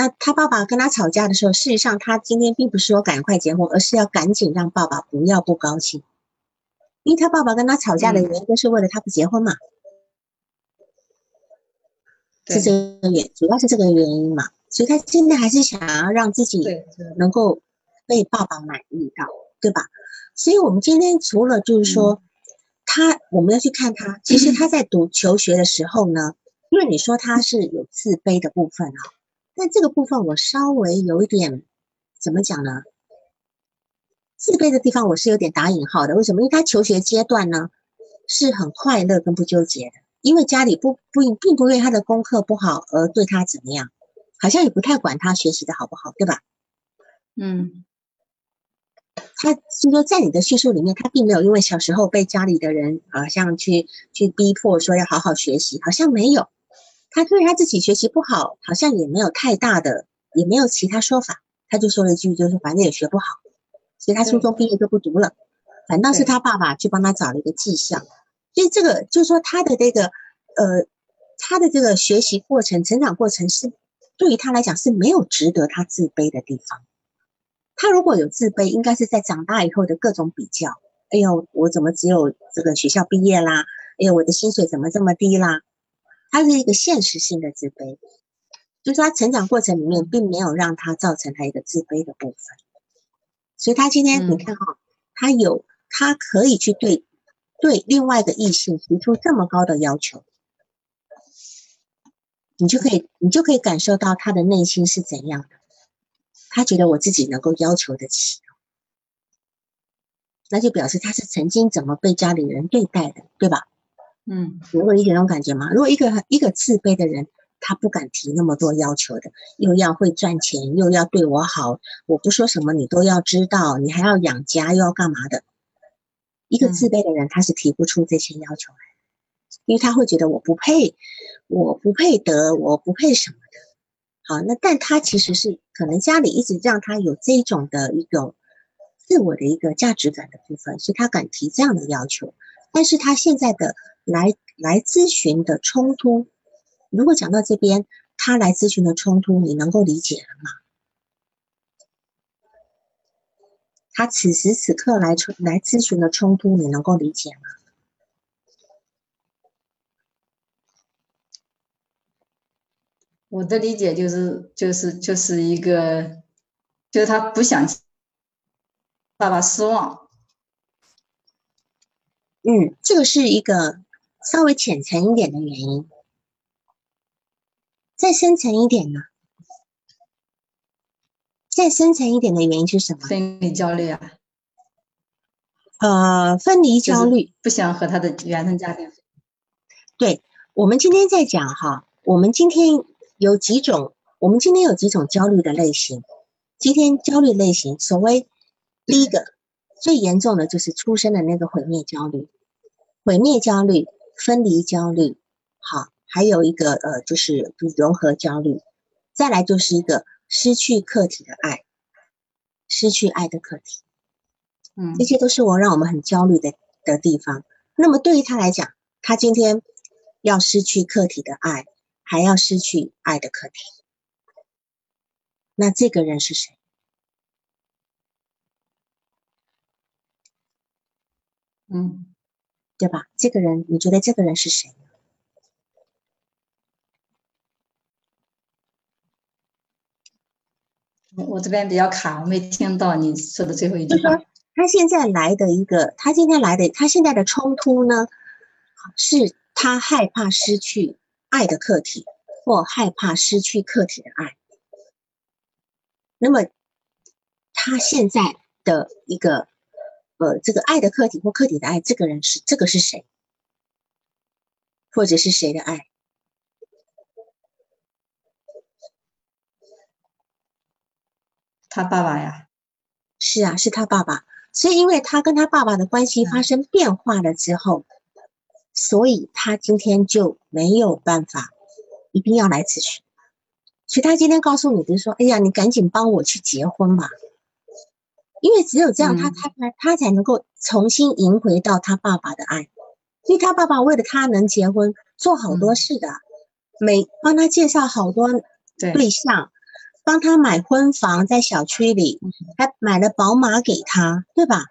那他爸爸跟他吵架的时候，事实上他今天并不是说赶快结婚，而是要赶紧让爸爸不要不高兴，因为他爸爸跟他吵架的原因都是为了他不结婚嘛，是这个原，主要是这个原因嘛，所以他现在还是想要让自己能够被爸爸满意到，对吧？所以我们今天除了就是说他，我们要去看他，其实他在读求学的时候呢，因为你说他是有自卑的部分啊。但这个部分我稍微有一点怎么讲呢？自卑的地方我是有点打引号的。为什么？因为他求学阶段呢是很快乐跟不纠结的，因为家里不不并不因为他的功课不好而对他怎么样，好像也不太管他学习的好不好，对吧？嗯，他就说在你的叙述里面，他并没有因为小时候被家里的人啊像去去逼迫说要好好学习，好像没有。他对他自己学习不好，好像也没有太大的，也没有其他说法。他就说了一句，就是反正也学不好，所以他初中毕业就不读了。反倒是他爸爸去帮他找了一个技校。所以这个就是说他的这个，呃，他的这个学习过程、成长过程是对于他来讲是没有值得他自卑的地方。他如果有自卑，应该是在长大以后的各种比较。哎呦，我怎么只有这个学校毕业啦？哎呦，我的薪水怎么这么低啦？他是一个现实性的自卑，就是他成长过程里面并没有让他造成他一个自卑的部分，所以他今天你看哈，他有他可以去对对另外一个异性提出这么高的要求，你就可以你就可以感受到他的内心是怎样的，他觉得我自己能够要求得起，那就表示他是曾经怎么被家里人对待的，对吧？嗯，能够理解那种感觉吗？如果一个一个自卑的人，他不敢提那么多要求的，又要会赚钱，又要对我好，我不说什么你都要知道，你还要养家，又要干嘛的？一个自卑的人，他是提不出这些要求来，因为他会觉得我不配，我不配得，我不配什么的。好，那但他其实是可能家里一直让他有这种的一种自我的一个价值感的部分，所以他敢提这样的要求，但是他现在的。来来咨询的冲突，如果讲到这边，他来咨询的冲突，你能够理解了吗？他此时此刻来来咨询的冲突，你能够理解吗？我的理解就是，就是就是一个，就是他不想爸爸失望。嗯，这个是一个。稍微浅层一点的原因，再深层一点呢？再深层一点的原因是什么？分离焦虑啊。呃，分离焦虑，不想和他的原生家庭。对，我们今天在讲哈，我们今天有几种，我们今天有几种焦虑的类型。今天焦虑类型，所谓第一个最严重的就是出生的那个毁灭焦虑，毁灭焦虑。分离焦虑，好，还有一个呃，就是融合焦虑，再来就是一个失去客体的爱，失去爱的客体，嗯，这些都是我让我们很焦虑的的地方。那么对于他来讲，他今天要失去客体的爱，还要失去爱的客体，那这个人是谁？嗯。对吧？这个人，你觉得这个人是谁？我我这边比较卡，我没听到你说的最后一句话。他现在来的一个，他今天来的，他现在的冲突呢，是他害怕失去爱的客体，或害怕失去客体的爱。那么他现在的一个。呃，这个爱的客体或客体的爱，这个人是这个是谁，或者是谁的爱？他爸爸呀？是啊，是他爸爸。所以，因为他跟他爸爸的关系发生变化了之后，所以他今天就没有办法，一定要来咨询。所以他今天告诉你的说：“哎呀，你赶紧帮我去结婚吧，因为只有这样，他他他他才能够重新赢回到他爸爸的爱。因为他爸爸为了他能结婚，做好多事的，每帮他介绍好多对象。”帮他买婚房，在小区里还买了宝马给他，对吧？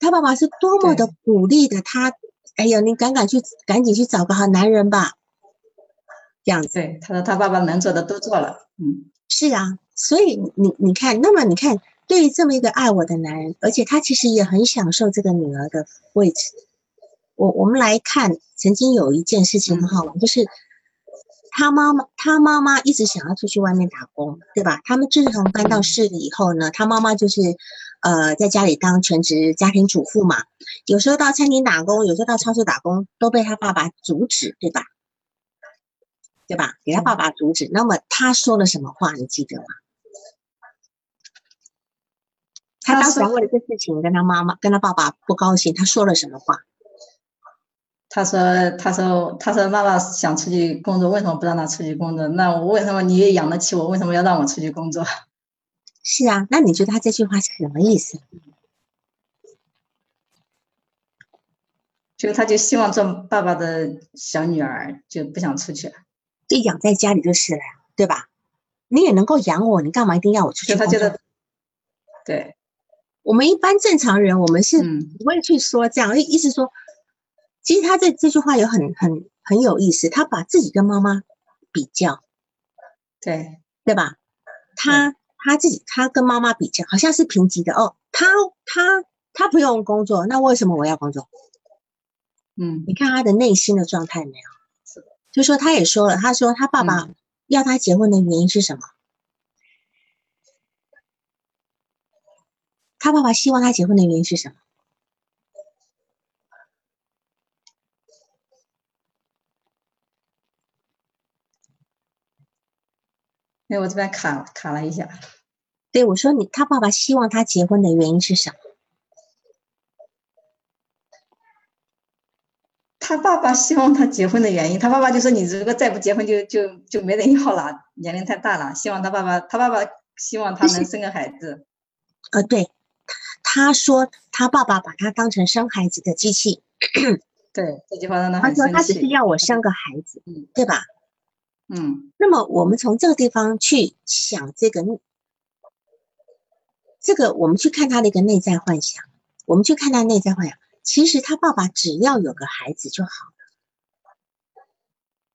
他爸爸是多么的鼓励的他，哎呀，你赶赶去，赶紧去找个好男人吧，这样子。对，他说他爸爸能做的都做了，嗯，是啊，所以你你看，那么你看，对于这么一个爱我的男人，而且他其实也很享受这个女儿的位置。我我们来看，曾经有一件事情很好玩，就是。他妈妈，他妈妈一直想要出去外面打工，对吧？他们自从搬到市里以后呢，他妈妈就是，呃，在家里当全职家庭主妇嘛。有时候到餐厅打工，有时候到超市打工，都被他爸爸阻止，对吧？对吧？给他爸爸阻止。那么他说了什么话？你记得吗？他当时为了这事情跟他妈妈、跟他爸爸不高兴，他说了什么话？他说：“他说，他说，妈妈想出去工作，为什么不让他出去工作？那我为什么你也养得起我？为什么要让我出去工作？” 是啊，那你觉得他这句话是什么意思？就他就希望做爸爸的小女儿，就不想出去了，就养在家里就是了，对吧？你也能够养我，你干嘛一定要我出去工作？对，我们一般正常人，我们是不会去说这样，意思说。其实他这这句话有很很很有意思，他把自己跟妈妈比较，对对吧？他他自己他跟妈妈比较，好像是平级的哦。他他他不用工作，那为什么我要工作？嗯，你看他的内心的状态没有？是的，就说他也说了，他说他爸爸要他结婚的原因是什么？他爸爸希望他结婚的原因是什么？因为我这边卡卡了一下，对我说：“你他爸爸希望他结婚的原因是什么？”他爸爸希望他结婚的原因，他爸爸就说：“你如果再不结婚，就就就没人要了，年龄太大了。”希望他爸爸，他爸爸希望他能生个孩子。呃，对，他说他爸爸把他当成生孩子的机器。对，这句话让他他说他只是要我生个孩子，嗯，对吧？嗯，那么我们从这个地方去想这个，这个我们去看他的一个内在幻想，我们去看他内在幻想，其实他爸爸只要有个孩子就好了。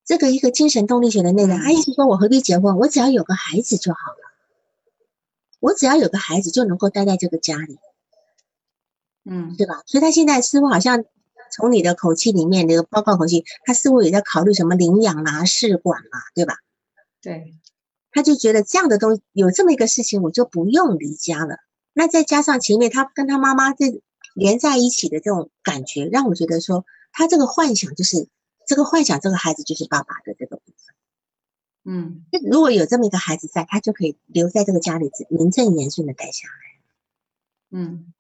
这个一个精神动力学的内在，他意思说我何必结婚？我只要有个孩子就好了，我只要有个孩子就能够待在这个家里，嗯，对吧？所以他现在似乎好像。从你的口气里面，那个报告口气，他似乎也在考虑什么领养啦、试管啦，对吧？对，他就觉得这样的东西有这么一个事情，我就不用离家了。那再加上前面他跟他妈妈这连在一起的这种感觉，让我觉得说，他这个幻想就是这个幻想，这个孩子就是爸爸的这个部分。嗯，如果有这么一个孩子在，他就可以留在这个家里，名正言顺的待下来。嗯。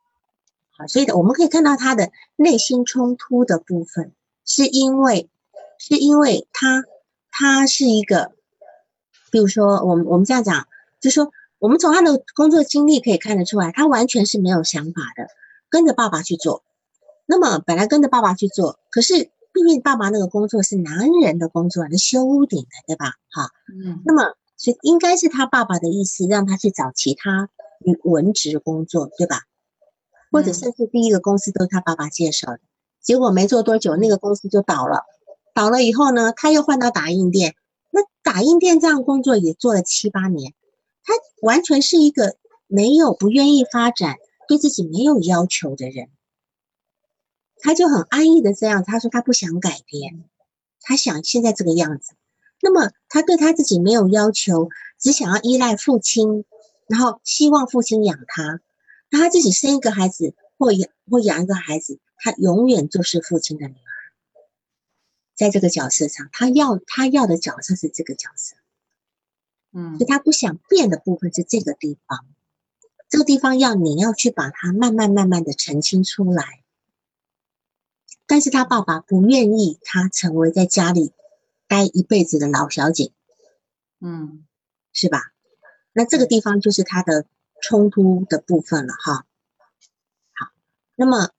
所以，我们可以看到他的内心冲突的部分，是因为，是因为他，他是一个，比如说，我们我们这样讲，就说，我们从他的工作经历可以看得出来，他完全是没有想法的，跟着爸爸去做。那么，本来跟着爸爸去做，可是，毕竟爸爸那个工作是男人的工作，是修屋顶的，对吧？哈，嗯。那么，所以应该是他爸爸的意思，让他去找其他文职工作，对吧？或者甚至第一个公司都是他爸爸介绍的，结果没做多久，那个公司就倒了。倒了以后呢，他又换到打印店，那打印店这样工作也做了七八年，他完全是一个没有不愿意发展、对自己没有要求的人。他就很安逸的这样，他说他不想改变，他想现在这个样子。那么他对他自己没有要求，只想要依赖父亲，然后希望父亲养他。那他自己生一个孩子或养或养一个孩子，他永远就是父亲的女儿，在这个角色上，他要他要的角色是这个角色，嗯，所以他不想变的部分是这个地方，这个地方要你要去把它慢慢慢慢的澄清出来。但是他爸爸不愿意他成为在家里待一辈子的老小姐，嗯，是吧？那这个地方就是他的冲突的部分了哈。好，那么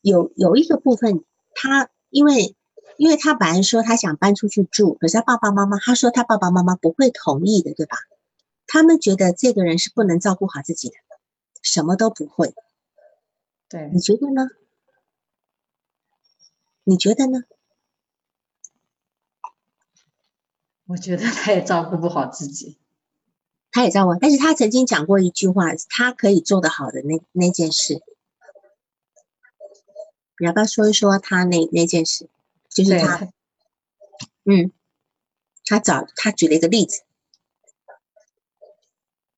有有一个部分，他因为因为他本来说他想搬出去住，可是他爸爸妈妈他说他爸爸妈妈不会同意的，对吧？他们觉得这个人是不能照顾好自己的，什么都不会。对，你觉得呢？你觉得呢？我觉得他也照顾不好自己。他也在玩，但是他曾经讲过一句话，他可以做得好的那那件事，你要不要说一说他那那件事？就是他，嗯，他找他举了一个例子。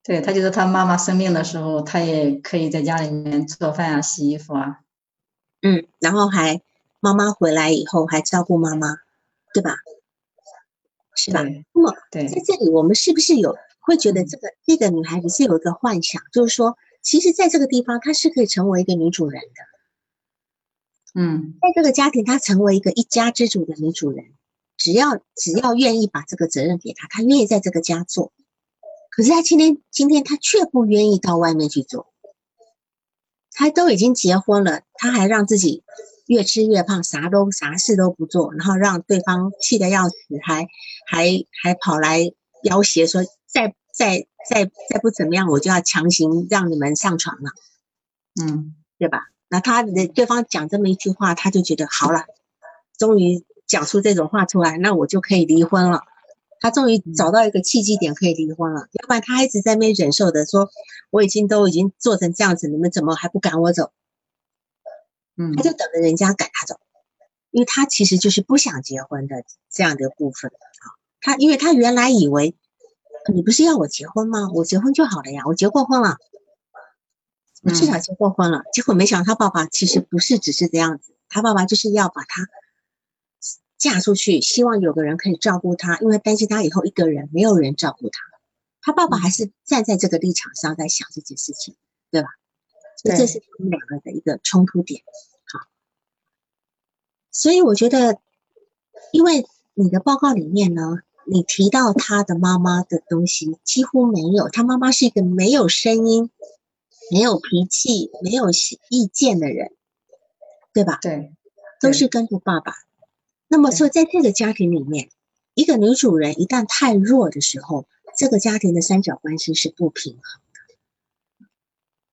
对他就是他妈妈生病的时候，他也可以在家里面做饭啊、洗衣服啊。嗯，然后还妈妈回来以后还照顾妈妈，对吧？是吧？那么在这里，我们是不是有会觉得这个这个女孩子是有一个幻想，就是说，其实在这个地方她是可以成为一个女主人的。嗯，在这个家庭，她成为一个一家之主的女主人，只要只要愿意把这个责任给她，她愿意在这个家做。可是她今天今天她却不愿意到外面去做，她都已经结婚了，她还让自己越吃越胖，啥都啥事都不做，然后让对方气得要死，还还还跑来要挟说再再再再不怎么样，我就要强行让你们上床了，嗯，对吧？那他的对方讲这么一句话，他就觉得好了，终于讲出这种话出来，那我就可以离婚了。他终于找到一个契机点可以离婚了，要不然他一直在那边忍受的说，我已经都已经做成这样子，你们怎么还不赶我走？嗯，他就等着人家赶他走，因为他其实就是不想结婚的这样的部分啊。他因为他原来以为你不是要我结婚吗？我结婚就好了呀，我结过婚了，我至少结过婚了。结果没想到他爸爸其实不是只是这样子，他爸爸就是要把他。嫁出去，希望有个人可以照顾她，因为担心她以后一个人没有人照顾她。他爸爸还是站在这个立场上在想这件事情，对吧？所以这是他们两个的一个冲突点。好，所以我觉得，因为你的报告里面呢，你提到他的妈妈的东西几乎没有，他妈妈是一个没有声音、没有脾气、没有意见的人，对吧？对，都是跟着爸爸。那么说，在这个家庭里面，一个女主人一旦太弱的时候，这个家庭的三角关系是不平衡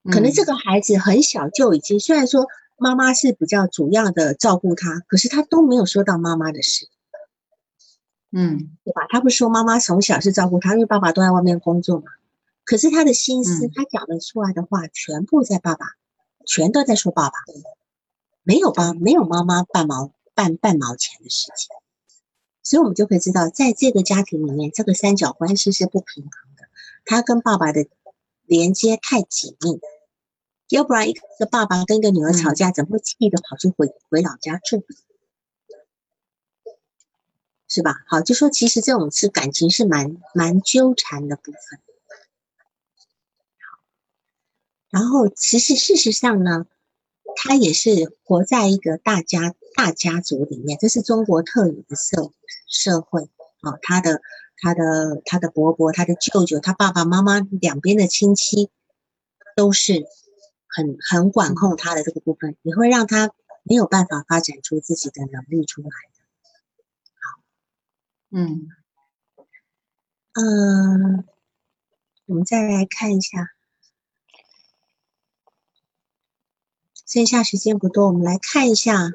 的。可能这个孩子很小就已经，虽然说妈妈是比较主要的照顾他，可是他都没有说到妈妈的事。嗯，对吧？他不是说妈妈从小是照顾他，因为爸爸都在外面工作嘛。可是他的心思，他讲的出来的话，全部在爸爸，全都在说爸爸，没有爸，没有妈妈半毛。半半毛钱的事情，所以我们就可以知道，在这个家庭里面，这个三角关系是不平衡的。他跟爸爸的连接太紧密，要不然一个爸爸跟一个女儿吵架，怎么会气得跑去回回老家住？是吧？好，就说其实这种是感情是蛮蛮纠缠的部分。好，然后其实事实上呢。他也是活在一个大家大家族里面，这是中国特有的社社会啊。他的他的他的伯伯、他的舅舅、他爸爸妈妈两边的亲戚，都是很很管控他的这个部分，也会让他没有办法发展出自己的能力出来。嗯嗯，我们再来看一下。剩下时间不多，我们来看一下。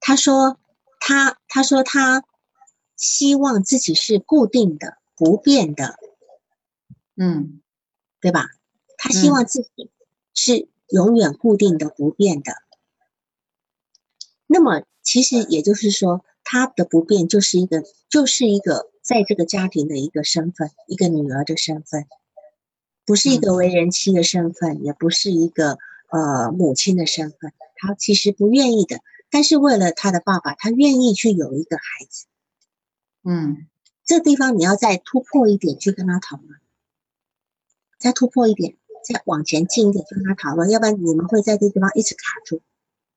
他说：“他他说他希望自己是固定的、不变的，嗯，对吧？他希望自己是永远固定的、不变的。那么，其实也就是说，他的不变就是一个，就是一个在这个家庭的一个身份，一个女儿的身份。”不是一个为人妻的身份，也不是一个呃母亲的身份，他其实不愿意的。但是为了他的爸爸，他愿意去有一个孩子。嗯，这地方你要再突破一点去跟他讨论。再突破一点，再往前进一点，去跟他讨论，要不然你们会在这地方一直卡住。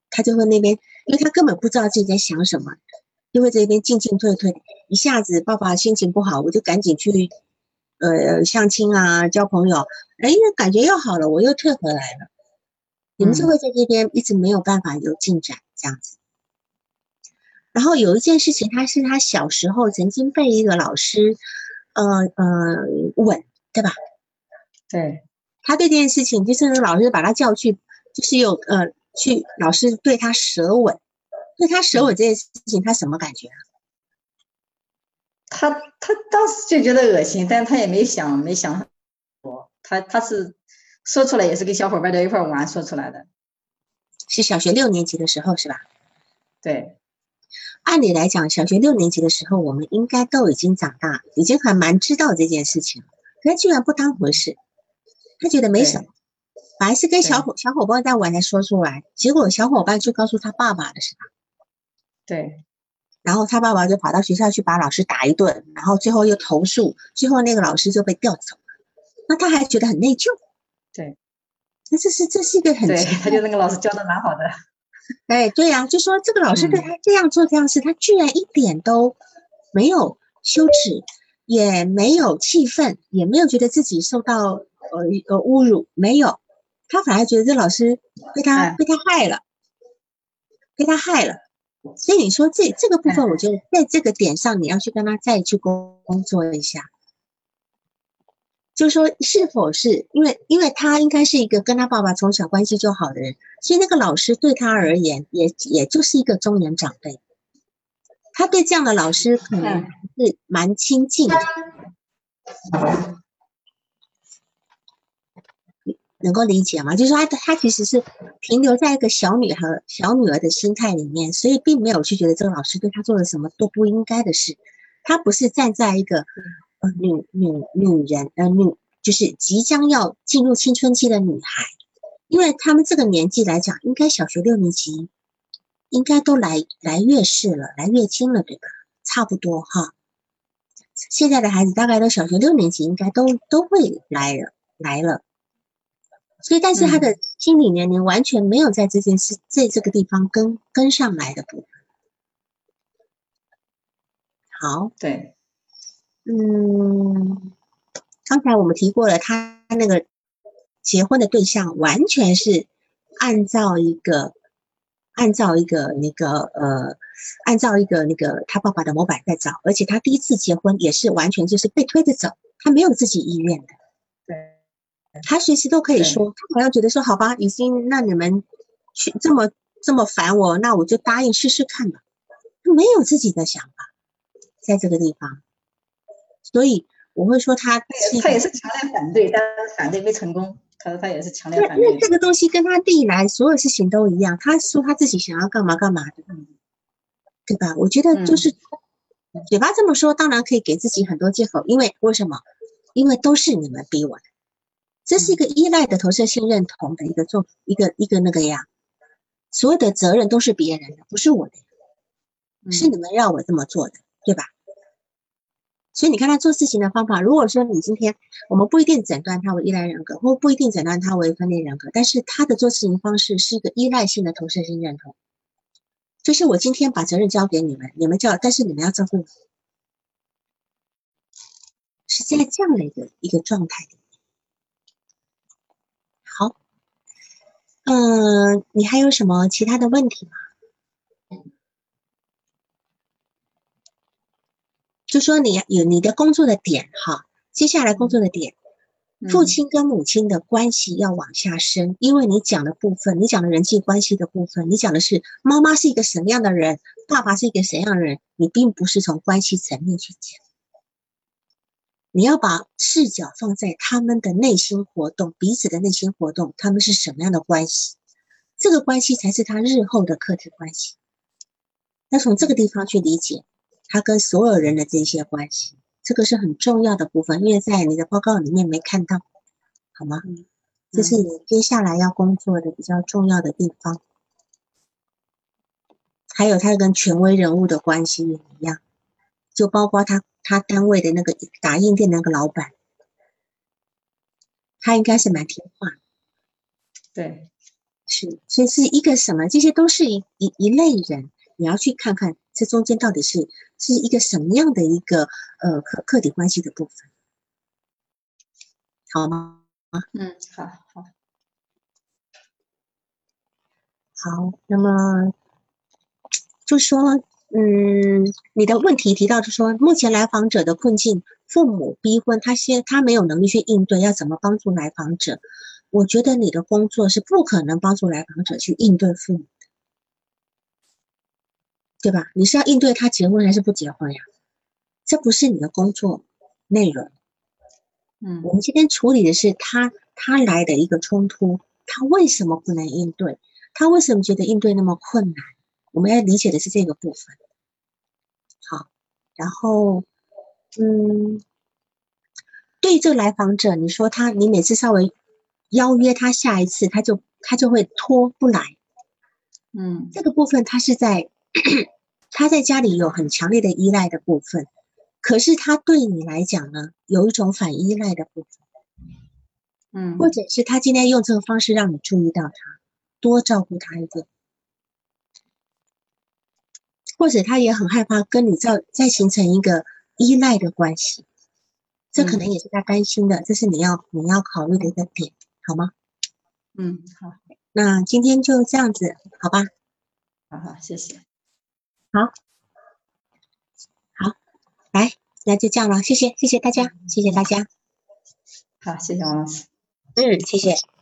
他就会那边，因为他根本不知道自己在想什么，就会这边进进退退，一下子爸爸心情不好，我就赶紧去呃相亲啊，交朋友，哎，感觉又好了，我又退回来了。你们就会在这边一直没有办法有进展这样子。然后有一件事情，他是他小时候曾经被一个老师，呃呃吻，对吧？对。他对这件事情，就是那个老师把他叫去，就是有呃去老师对他舌吻，对他舍我这件事情，他什么感觉啊？他他当时就觉得恶心，但他也没想没想多，他他是。说出来也是跟小伙伴在一块玩说出来的，是小学六年级的时候是吧？对，按理来讲，小学六年级的时候，我们应该都已经长大，已经还蛮知道这件事情了。可他居然不当回事，他觉得没什么，反而是跟小伙小伙伴在玩才说出来。结果小伙伴就告诉他爸爸了，是吧？对，然后他爸爸就跑到学校去把老师打一顿，然后最后又投诉，最后那个老师就被调走了。那他还觉得很内疚。对，那这是这是一个很，对，他就那个老师教的蛮好的，哎，对呀，就说这个老师对他这样做这样事，他居然一点都没有羞耻，也没有气愤，也没有觉得自己受到呃呃侮辱，没有，他反而觉得这老师被他被他害了，被他害了，所以你说这这个部分，我觉得在这个点上，你要去跟他再去工工作一下。就说是否是因为，因为他应该是一个跟他爸爸从小关系就好的人，所以那个老师对他而言也也就是一个中年长辈，他对这样的老师可能是蛮亲近的，能够理解吗？就是说他他其实是停留在一个小女孩小女儿的心态里面，所以并没有去觉得这个老师对他做了什么都不应该的事，他不是站在一个呃。女女女人，呃，女就是即将要进入青春期的女孩，因为他们这个年纪来讲，应该小学六年级，应该都来来月事了，来月经了，对吧？差不多哈。现在的孩子大概都小学六年级，应该都都会来了来了。所以，但是他的心理年龄完全没有在这件事在这个地方跟跟上来的部分。好，对。嗯，刚才我们提过了，他那个结婚的对象完全是按照一个按照一个那个呃，按照一个那个他爸爸的模板在找，而且他第一次结婚也是完全就是被推着走，他没有自己意愿的。对，他随时都可以说，他好像觉得说好吧，已经那你们去这么这么烦我，那我就答应试试看吧。他没有自己的想法，在这个地方。所以我会说他，他也是强烈反对，但是反对没成功。他说他也是强烈反对。因为这个东西跟他历来所有事情都一样，他说他自己想要干嘛干嘛的，对吧？我觉得就是嘴巴这么说，当然可以给自己很多借口，因为为什么？因为都是你们逼我的，这是一个依赖的投射性认同的一个做一个一个那个呀，所有的责任都是别人的，不是我的，是你们让我这么做的，对吧？所以你看他做事情的方法，如果说你今天我们不一定诊断他为依赖人格，或不一定诊断他为分裂人格，但是他的做事情方式是一个依赖性的投射性认同，就是我今天把责任交给你们，你们叫，但是你们要照顾我，是在这样的一个一个状态里。好，嗯，你还有什么其他的问题吗？就说你有你的工作的点哈，接下来工作的点，父亲跟母亲的关系要往下深，因为你讲的部分，你讲的人际关系的部分，你讲的是妈妈是一个什么样的人，爸爸是一个什么样的人，你并不是从关系层面去讲，你要把视角放在他们的内心活动，彼此的内心活动，他们是什么样的关系，这个关系才是他日后的客体关系，要从这个地方去理解。他跟所有人的这些关系，这个是很重要的部分，因为在你的报告里面没看到，好吗？这是你接下来要工作的比较重要的地方。还有他跟权威人物的关系也一样，就包括他他单位的那个打印店那个老板，他应该是蛮听话。对，是，所以是一个什么？这些都是一一一类人，你要去看看这中间到底是是一个什么样的一个呃客客体关系的部分，好吗？嗯，好好好。那么就说，嗯，你的问题提到就说，目前来访者的困境，父母逼婚，他先他没有能力去应对，要怎么帮助来访者？我觉得你的工作是不可能帮助来访者去应对父母的，对吧？你是要应对他结婚还是不结婚呀？这不是你的工作内容。嗯，我们今天处理的是他他来的一个冲突，他为什么不能应对？他为什么觉得应对那么困难？我们要理解的是这个部分。好，然后，嗯，对这个来访者，你说他，你每次稍微。邀约他下一次，他就他就会拖不来。嗯，这个部分他是在 他在家里有很强烈的依赖的部分，可是他对你来讲呢，有一种反依赖的部分。嗯，或者是他今天用这个方式让你注意到他，多照顾他一点，或者他也很害怕跟你再再形成一个依赖的关系，这可能也是他担心的，这是你要你要考虑的一个点。好吗？嗯，好。那今天就这样子，好吧？好好，谢谢。好，好，来，那就这样了。谢谢，谢谢大家，谢谢大家。好，谢谢王老师。嗯，谢谢。